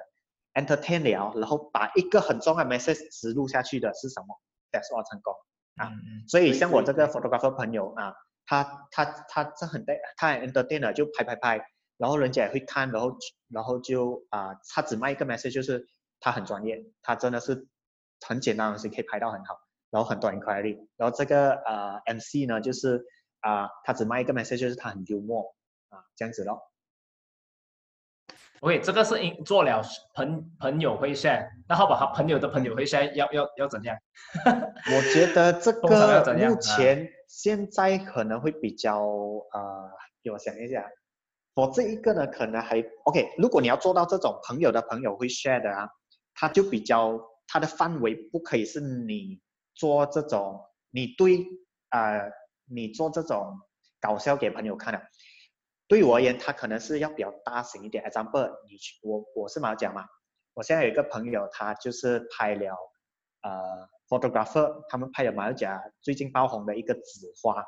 ，entertain 了，然后把一个很重要的 message 植入下去的是什么？That's all 成功啊！所以像我这个 photographer 朋友啊，他他他这很对，他 entertain 了就拍拍拍，然后人家也会看，然后然后就啊，他只卖一个 message 就是他很专业，他真的是很简单的东西可以拍到很好。然后很多 inquiry，然后这个呃 MC 呢，就是啊，他只卖一个 message，就是他很幽默啊，这样子咯。OK，这个是因做了朋朋友会 share，那好吧，他朋友的朋友会 share，要要要怎样？我觉得这个目前现在可能会比较呃，给我想一下，我这一个呢可能还 OK，如果你要做到这种朋友的朋友会 share 的啊，他就比较他的范围不可以是你。做这种，你对啊，你做这种搞笑给朋友看的，对我而言，他可能是要比较大型一点。example，你去我我是马甲嘛，我现在有一个朋友，他就是拍了呃 photographer，他们拍了马甲最近爆红的一个紫花，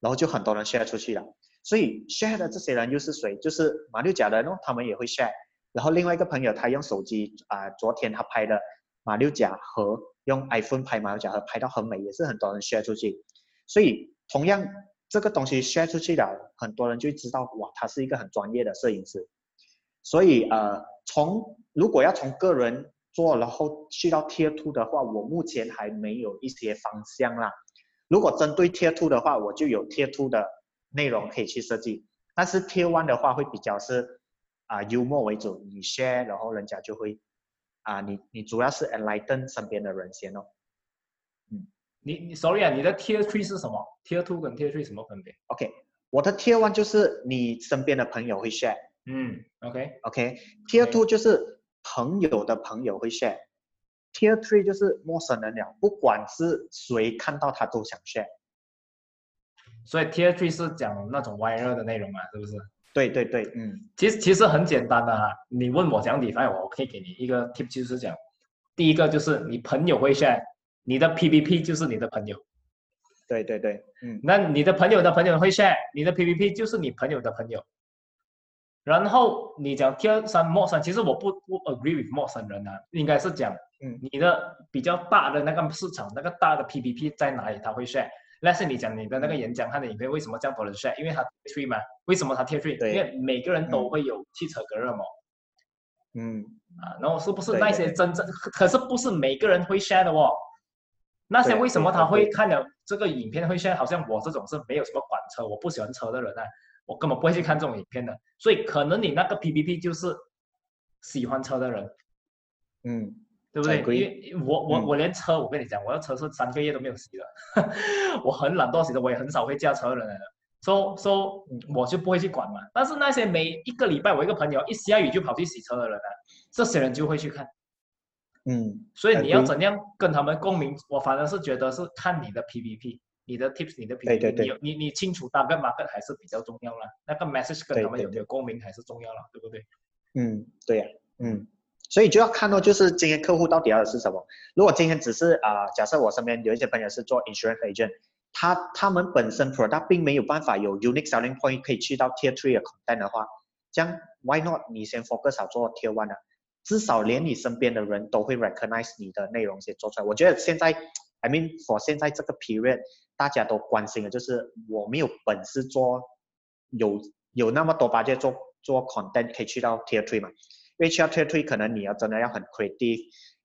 然后就很多人 share 出去了。所以 share 的这些人又是谁？就是马六甲的人哦，他们也会 share。然后另外一个朋友，他用手机啊，昨天他拍的马六甲和。用 iPhone 拍马六甲河拍到很美，也是很多人 share 出去。所以同样这个东西 share 出去了，很多人就知道哇，他是一个很专业的摄影师。所以呃，从如果要从个人做，然后去到贴图的话，我目前还没有一些方向啦。如果针对贴图的话，我就有贴图的内容可以去设计。但是 Tier One 的话会比较是啊幽默为主，你 share 然后人家就会。啊，你你主要是 enlighten 身边的人先哦。嗯，你你 sorry 啊，你的 tier three 是什么？tier two 跟 tier three 什么分别？OK，我的 tier one 就是你身边的朋友会 share。嗯，OK OK，tier two 就是朋友的朋友会 share，tier three 就是陌生人了，不管是谁看到他都想 share。所以 tier three 是讲那种 viral 的内容嘛，是不是？对对对，嗯，其实其实很简单的哈，你问我讲底方我可以给你一个 tip，就是讲，第一个就是你朋友会 share，你的 PPT 就是你的朋友，对对对，嗯，那你的朋友的朋友会 share，你的 PPT 就是你朋友的朋友，然后你讲第二三陌生，其实我不不 agree with 陌生人啊，应该是讲，嗯，你的比较大的那个市场，那个大的 PPT 在哪里，他会 share。那是你讲你的那个演讲，他的影片为什么这样多人 share？因为他贴 e 嘛？为什么他贴 e 因为每个人都会有汽车隔热膜。嗯。啊，然后是不是那些真正？可是不是每个人会 share 的哦。那些为什么他会看了这个影片会 share？好像我这种是没有什么管车，我不喜欢车的人啊，我根本不会去看这种影片的。所以可能你那个 PPT 就是喜欢车的人。嗯。对不对？因为我我我连车，我跟你讲，我的车是三个月都没有洗的，我很懒惰洗的，我也很少会驾车的人，说说我就不会去管嘛。但是那些每一个礼拜，我一个朋友一下雨就跑去洗车的人呢，这些人就会去看。嗯，所以你要怎样跟他们共鸣？我反正是觉得是看你的 PPT，你的 Tips，你的 PPT，你你你清楚大概 market 还是比较重要啦。那个 message 跟他们有没有共鸣还是重要了，对不对？嗯，对呀，嗯。所以就要看到就是今天客户到底要的是什么。如果今天只是啊，假设我身边有一些朋友是做 insurance agent，他他们本身 product 并没有办法有 unique selling point 可以去到 tier three 的 content 的话，这样 why not 你先 focus 好做 tier one 呢？至少连你身边的人都会 recognize 你的内容先做出来。我觉得现在，I mean for 现在这个 period，大家都关心的就是我没有本事做有有那么多 budget 做做 content 可以去到 tier three 嘛？因为去到 tier three 可能你要真的要很 creative，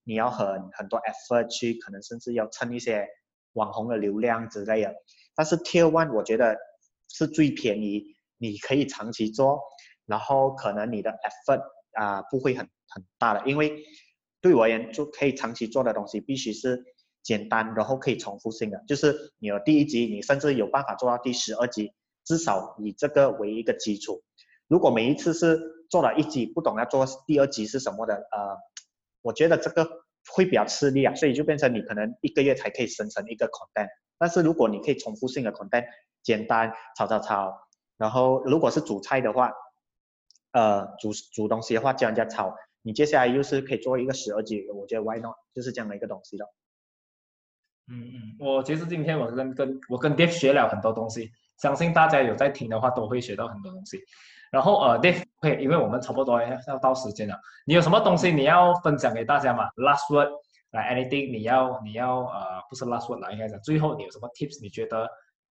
你要很很多 effort 去，可能甚至要蹭一些网红的流量之类的。但是 tier one 我觉得是最便宜，你可以长期做，然后可能你的 effort 啊不会很。很大的，因为对我而言，就可以长期做的东西必须是简单，然后可以重复性的。就是你有第一集，你甚至有办法做到第十二集，至少以这个为一个基础。如果每一次是做了一集，不懂要做第二集是什么的，呃，我觉得这个会比较吃力啊。所以就变成你可能一个月才可以生成一个 content。但是如果你可以重复性的 content，简单炒炒炒，然后如果是煮菜的话，呃，煮煮东西的话教人家炒。你接下来又是可以做一个十二级，我觉得 why not 就是这样的一个东西了。嗯嗯，我其实今天我跟跟我跟 Dave 学了很多东西，相信大家有在听的话都会学到很多东西。然后呃可以，因为我们差不多要要到时间了，你有什么东西你要分享给大家吗？Last word，来 anything，你要你要呃，不是 last word 啦，应该讲最后你有什么 tips？你觉得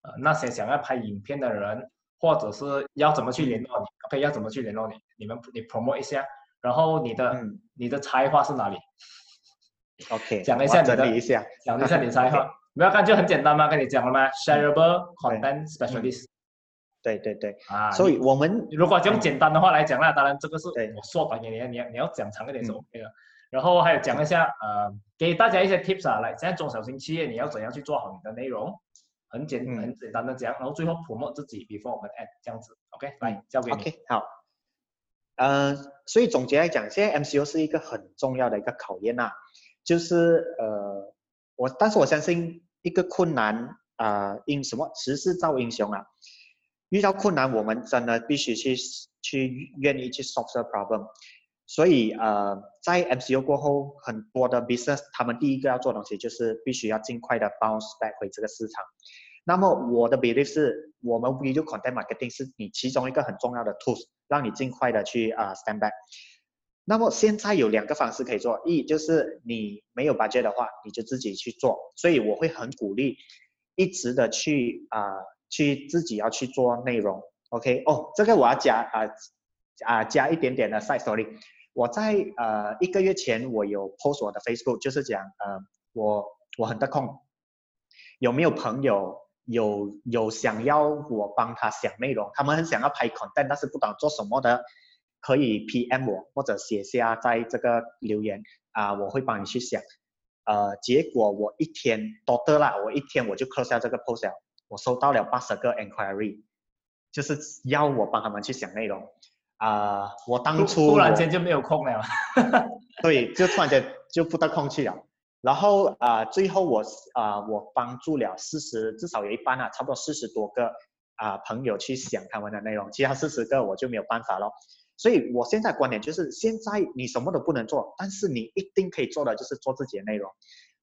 呃那些想要拍影片的人，或者是要怎么去联络你？OK，要怎么去联络你？你们你 promote 一下。然后你的你的才华是哪里？OK，讲一下你的，讲一下，讲一下你才华。不要看就很简单吗？跟你讲了吗？Shareable content specialist。对对对。啊，所以我们如果用简单的话来讲，那当然这个是我缩短给你，你要你要讲长一点是 OK 的。然后还有讲一下，呃，给大家一些 tips 啊，来，现在中小型企业你要怎样去做好你的内容？很简很简单的讲，然后最后 promote 自己，before 我们 add 这样子，OK，来交给你。OK，好。呃，所以总结来讲，现在 MCO 是一个很重要的一个考验呐，就是呃，我但是我相信一个困难啊，因什么时势造英雄啊，遇到困难我们真的必须去去愿意去 solve the problem，所以呃，在 MCO 过后，很多的 business 他们第一个要做东西就是必须要尽快的 bounce back 回这个市场。那么我的比例是，我们 video content marketing 是你其中一个很重要的 tools，让你尽快的去啊 stand back。那么现在有两个方式可以做，一就是你没有 budget 的话，你就自己去做。所以我会很鼓励，一直的去啊去自己要去做内容。OK，哦，这个我要加啊啊加一点点的 side story。我在呃一个月前我有 post 我的 Facebook，就是讲呃我我很得空，有没有朋友？有有想要我帮他想内容，他们很想要拍 content，但是不懂做什么的，可以 PM 我或者写下在这个留言啊，我会帮你去想。呃，结果我一天多得了，我一天我就 close 下这个 post，我收到了八十个 inquiry，就是要我帮他们去想内容。啊，我当初突然间就没有空了，对，就突然间就不得空去了。然后啊，最后我啊，我帮助了四十，至少有一半啊，差不多四十多个啊朋友去想他们的内容，其他四十个我就没有办法了。所以我现在观点就是，现在你什么都不能做，但是你一定可以做的就是做自己的内容，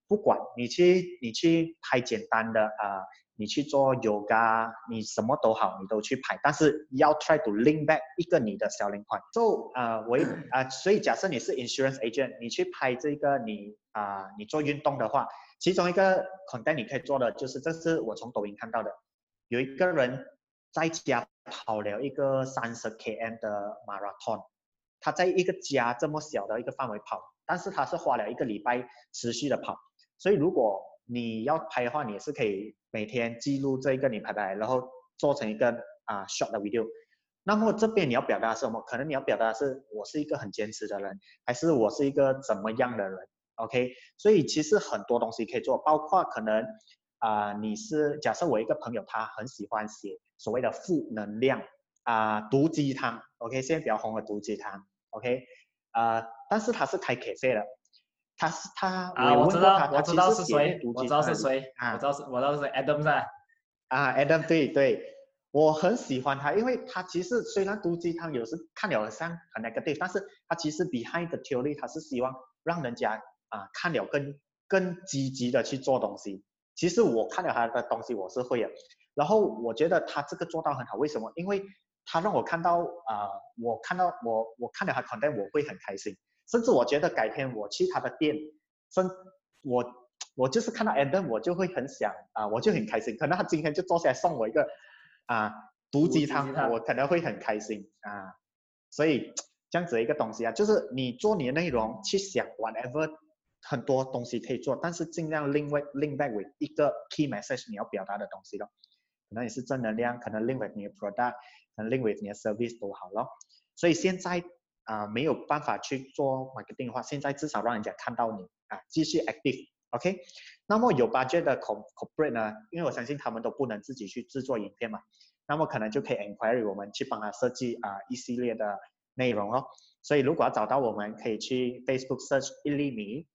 不管你去你去拍简单的啊。你去做 yoga，你什么都好，你都去拍，但是要 try to link back 一个你的 selling point。So 啊，我啊，所以假设你是 insurance agent，你去拍这个你啊，你做运动的话，其中一个 content 你可以做的就是，这是我从抖音看到的，有一个人在家跑了一个三十 km 的 marathon，他在一个家这么小的一个范围跑，但是他是花了一个礼拜持续的跑，所以如果你要拍的话，你是可以。每天记录这一个你拍拍，然后做成一个啊 short 的 video。那么这边你要表达什么？可能你要表达的是我是一个很坚持的人，还是我是一个怎么样的人？OK？所以其实很多东西可以做，包括可能啊你是假设我一个朋友他很喜欢写所谓的负能量啊毒鸡汤，OK？现在比较红的毒鸡汤，OK？啊，但是他是开 cafe 的。他是他啊，我知道，我知道是谁，我知道是谁，啊，我知道是，我知道是 Adam 噻，啊，Adam 对对，我很喜欢他，因为他其实虽然毒鸡汤有时看了像很 negative，但是他其实 behind the theory，他是希望让人家啊看了更更积极的去做东西。其实我看了他的东西，我是会的。然后我觉得他这个做到很好，为什么？因为他让我看到啊，我看到我我看了他 content，我会很开心。甚至我觉得改天我去他的店，甚我我就是看到 Adam，我就会很想啊，我就很开心。可能他今天就坐下来送我一个啊毒鸡汤，我可能会很开心啊。所以这样子一个东西啊，就是你做你的内容去想 whatever，很多东西可以做，但是尽量 link link back with 一个 key message 你要表达的东西咯。可能也是正能量，可能 link with 你的 product，可能 link with 你的 service 都好咯。所以现在。啊，没有办法去做 marketing 的话，现在至少让人家看到你啊，继续 active，OK。那么有 budget 的 corporate 呢，因为我相信他们都不能自己去制作影片嘛，那么可能就可以 inquiry 我们去帮他设计啊一系列的内容哦。所以如果要找到我们，可以去 Facebook search 一厘米，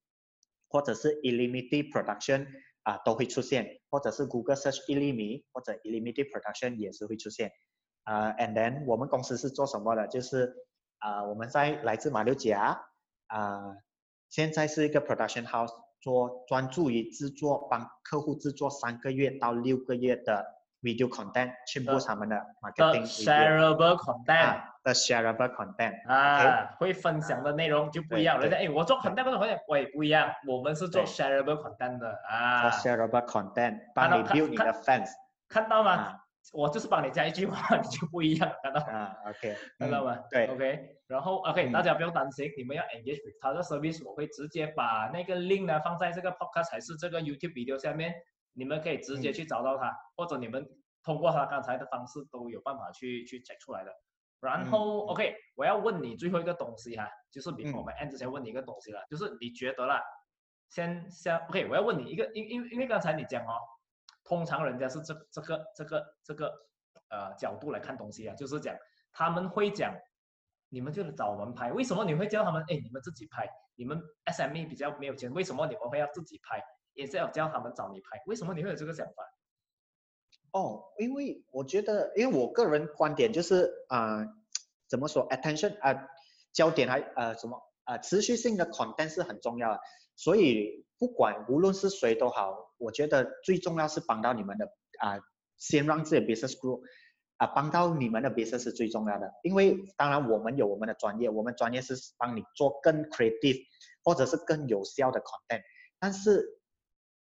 或者是 i l i m i t e d production 啊都会出现，或者是 Google search 一厘米或者 i l i m i t e d production 也是会出现。啊，and then 我们公司是做什么的？就是啊，我们在来自马六甲，啊，现在是一个 production house，做专注于制作，帮客户制作三个月到六个月的 video content，去播他们的 marketing shareable content，的 shareable content，啊，会分享的内容就不一样，人家哎，我做 content 不同，我也不一样，我们是做 shareable content 的啊，shareable content，帮你 build 你的 fans，看到吗？我就是帮你加一句话，你就不一样，看到啊，OK，看到吗？对，OK，然后 OK，大家不用担心，你们要 engage with 他的 service，我会直接把那个 link 呢放在这个 podcast 还是这个 YouTube video 下面，你们可以直接去找到他，或者你们通过他刚才的方式都有办法去去 check 出来的。然后 OK，我要问你最后一个东西哈，就是比我们 end 之前问你一个东西了，就是你觉得啦，先先 OK，我要问你一个，因因因为刚才你讲哦。通常人家是这这个这个这个呃角度来看东西啊，就是讲他们会讲，你们就是找我们拍，为什么你会叫他们？哎，你们自己拍，你们 SME 比较没有钱，为什么你们会要自己拍？也是要叫他们找你拍，为什么你会有这个想法？哦，因为我觉得，因为我个人观点就是啊，怎么说，attention 啊，焦点还呃什么啊，持续性的 content 是很重要的，所以。不管无论是谁都好，我觉得最重要是帮到你们的啊，先让自己 business grow，啊，帮到你们的 business 是最重要的。因为当然我们有我们的专业，我们专业是帮你做更 creative 或者是更有效的 content，但是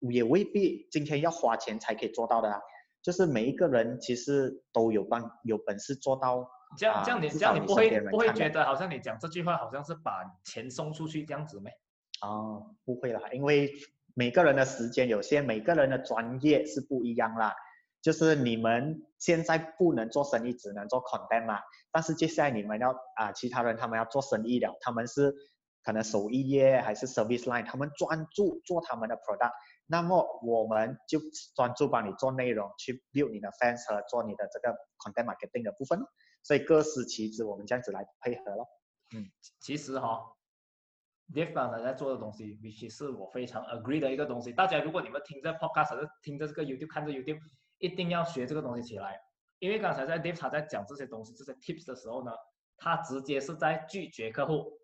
也未必今天要花钱才可以做到的啊。就是每一个人其实都有帮有本事做到。这样这样你这样你不会不会觉得好像你讲这句话好像是把钱送出去这样子没？哦，不会啦，因为每个人的时间有限，每个人的专业是不一样啦。就是你们现在不能做生意，只能做 content 嘛。但是接下来你们要啊，其他人他们要做生意了，他们是可能手艺业还是 service line，他们专注做他们的 product。那么我们就专注帮你做内容，去 build 你的 fans 和做你的这个 content marketing 的部分。所以各司其职，我们这样子来配合咯。嗯，其实哈。刚才在做的东西，which 是我非常 agree 的一个东西。大家如果你们听着 podcast 听着这个 YouTube 看着 YouTube，一定要学这个东西起来。因为刚才在 Dave 他在讲这些东西、这些 tips 的时候呢，他直接是在拒绝客户，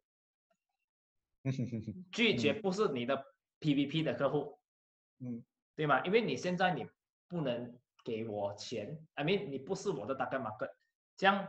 拒绝不是你的 PVP 的客户，嗯，对吗？因为你现在你不能给我钱，I mean 你不是我的 target market，这样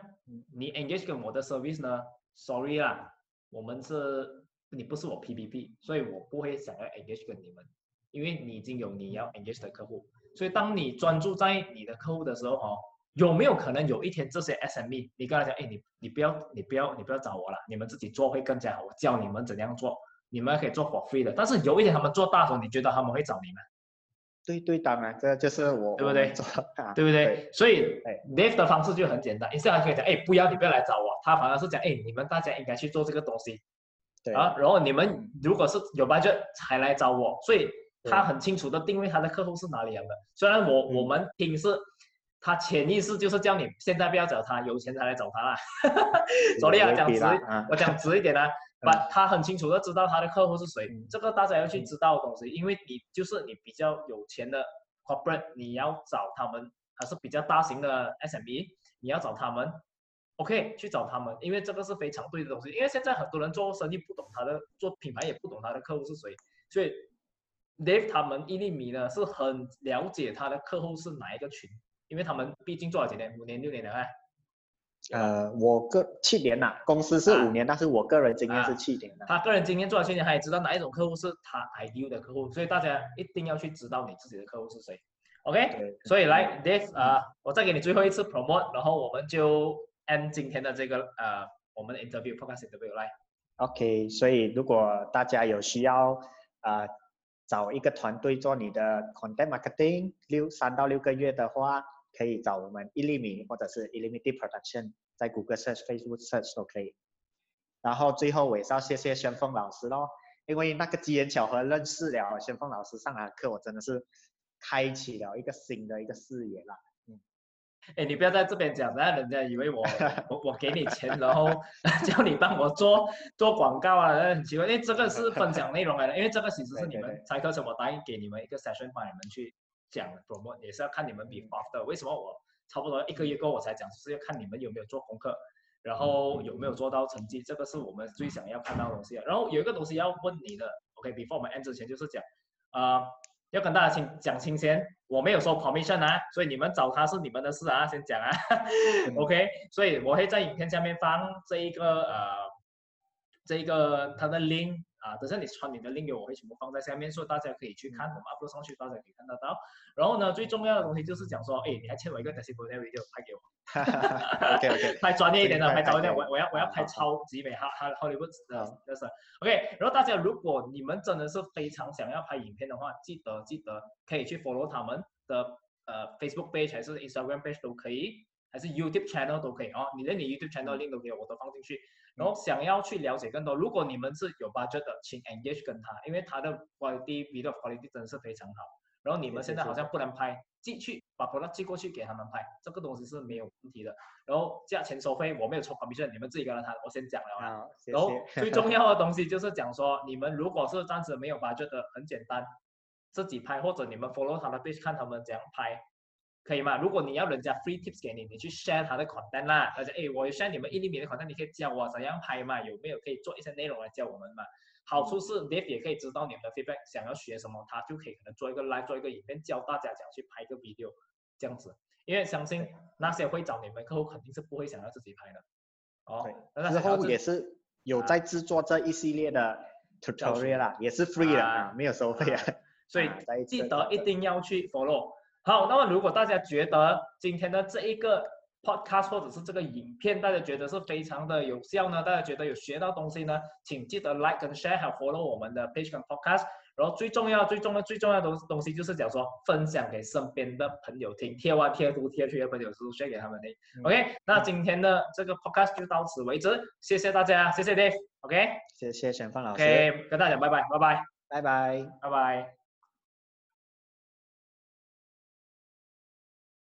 你 engage 跟我的 service 呢，sorry 啦，我们是。你不是我 PPP，所以我不会想要 engage 跟你们，因为你已经有你要 engage 的客户。所以当你专注在你的客户的时候，哦，有没有可能有一天这些 SME，你跟他讲，哎，你你不要你不要你不要找我了，你们自己做会更加好，我教你们怎样做，你们可以做 for free 的。但是有一天他们做大时候，你觉得他们会找你吗？对对，当然，这就是我对不对？对不对？所以 Dave 的方式就很简单，一上来可以讲，哎，不要你不要来找我，他反而是讲，哎，你们大家应该去做这个东西。啊，然后你们如果是有 budget 才来找我，所以他很清楚的定位他的客户是哪里人的。虽然我我们听是，他潜意识就是叫你现在不要找他，有钱才来找他啦。昨天啊讲直，我讲直一点呢，把他很清楚的知道他的客户是谁，这个大家要去知道的东西，因为你就是你比较有钱的 corporate，你要找他们还是比较大型的 SME，你要找他们，OK，去找他们，因为这个是非常对的东西。因为现在很多人做生意不懂他的做品牌，也不懂他的客户是谁，所以 Dave 他们伊利米呢是很了解他的客户是哪一个群，因为他们毕竟做了几年，五年六年了哎。呃，我个七年呐，公司是五年，但是我个人经验是七年。他个人经验做了七年，他也知道哪一种客户是他 ideal 的客户，所以大家一定要去知道你自己的客户是谁。OK，所以来 Dave 啊，我再给你最后一次 promote，然后我们就 end 今天的这个呃我们的 interview podcast interview 来。OK，所以如果大家有需要啊找一个团队做你的 content marketing 六三到六个月的话。可以找我们一厘米或者是 Illimited Production，在 Google Search、Facebook Search 都可以。然后最后我也是要谢谢宣凤老师咯，因为那个机缘巧合认识了宣凤老师上的课，我真的是开启了一个新的一个视野了。嗯，哎，你不要在这边讲，让人家以为我我我给你钱，然后 叫你帮我做做广告啊，很奇怪。因为这个是分享内容来的，因为这个其实是你们才课程，我答应给你们一个 session 帮你们去。讲 promote 也是要看你们 before 的，为什么我差不多一个月过我才讲，就是要看你们有没有做功课，然后有没有做到成绩，这个是我们最想要看到的东西。然后有一个东西要问你的，OK，before 我们 end 之前就是讲，啊，要跟大家清讲清先，我没有说 permission 啊，所以你们找他是你们的事啊，先讲啊，OK，所以我会在影片下面放这一个呃，这一个他的 link。啊，等下你传你的 link 给我，会全部放在下面，所以大家可以去看，我们 upload 上去，大家可以看得到。然后呢，最重要的东西就是讲说，哎，你还欠我一个 testimonial video 拍给我。OK OK，拍专业一点的，拍专业一点，我我要我要拍超级美，哈哈，Hollywood 的，就是 OK。然后大家如果你们真的是非常想要拍影片的话，记得记得可以去 follow 他们的呃 Facebook page 还是 Instagram page 都可以。还是 YouTube channel 都可以哦，你连你 YouTube channel link 都可以，我都放进去。然后想要去了解更多，如果你们是有 budget 的，请 engage 跟他，因为他的 quality video quality 真的是非常好。然后你们现在好像不能拍，寄去把 product 寄过去给他们拍，这个东西是没有问题的。然后价钱收费我没有抽 commission，你们自己跟他谈，我先讲了啊。然后 最重要的东西就是讲说，你们如果是暂时没有 budget 的，很简单，自己拍或者你们 follow 他的 page 看他们怎样拍。可以吗？如果你要人家 free tips 给你，你去 share 他的 content 啦，而且哎，我 share 你们一厘米的 content，你可以教我怎样拍嘛？有没有可以做一些内容来教我们嘛？好处是 Dave 也可以知道你们的 feedback，想要学什么，他就可以可能做一个 live，做一个影片教大家怎样去拍一个 video，这样子。因为相信那些会找你们客户，肯定是不会想要自己拍的。哦，之后也是有在制作这一系列的 tutorial 啦，也是 free 的啊，没有收费啊。所以记得一定要去 follow。好，那么如果大家觉得今天的这一个 podcast 或者是这个影片，大家觉得是非常的有效呢？大家觉得有学到东西呢？请记得 like 跟 share 还有 follow 我们的 page 跟 podcast。然后最重要、最重要、最重要的东东西就是讲说分享给身边的朋友听，贴完贴图贴去的朋友是 share 给他们听。OK，那今天的这个 podcast 就到此为止，谢谢大家，谢谢 Dave。OK，谢谢陈放老师。OK，跟大家拜拜，拜拜，拜拜，拜拜。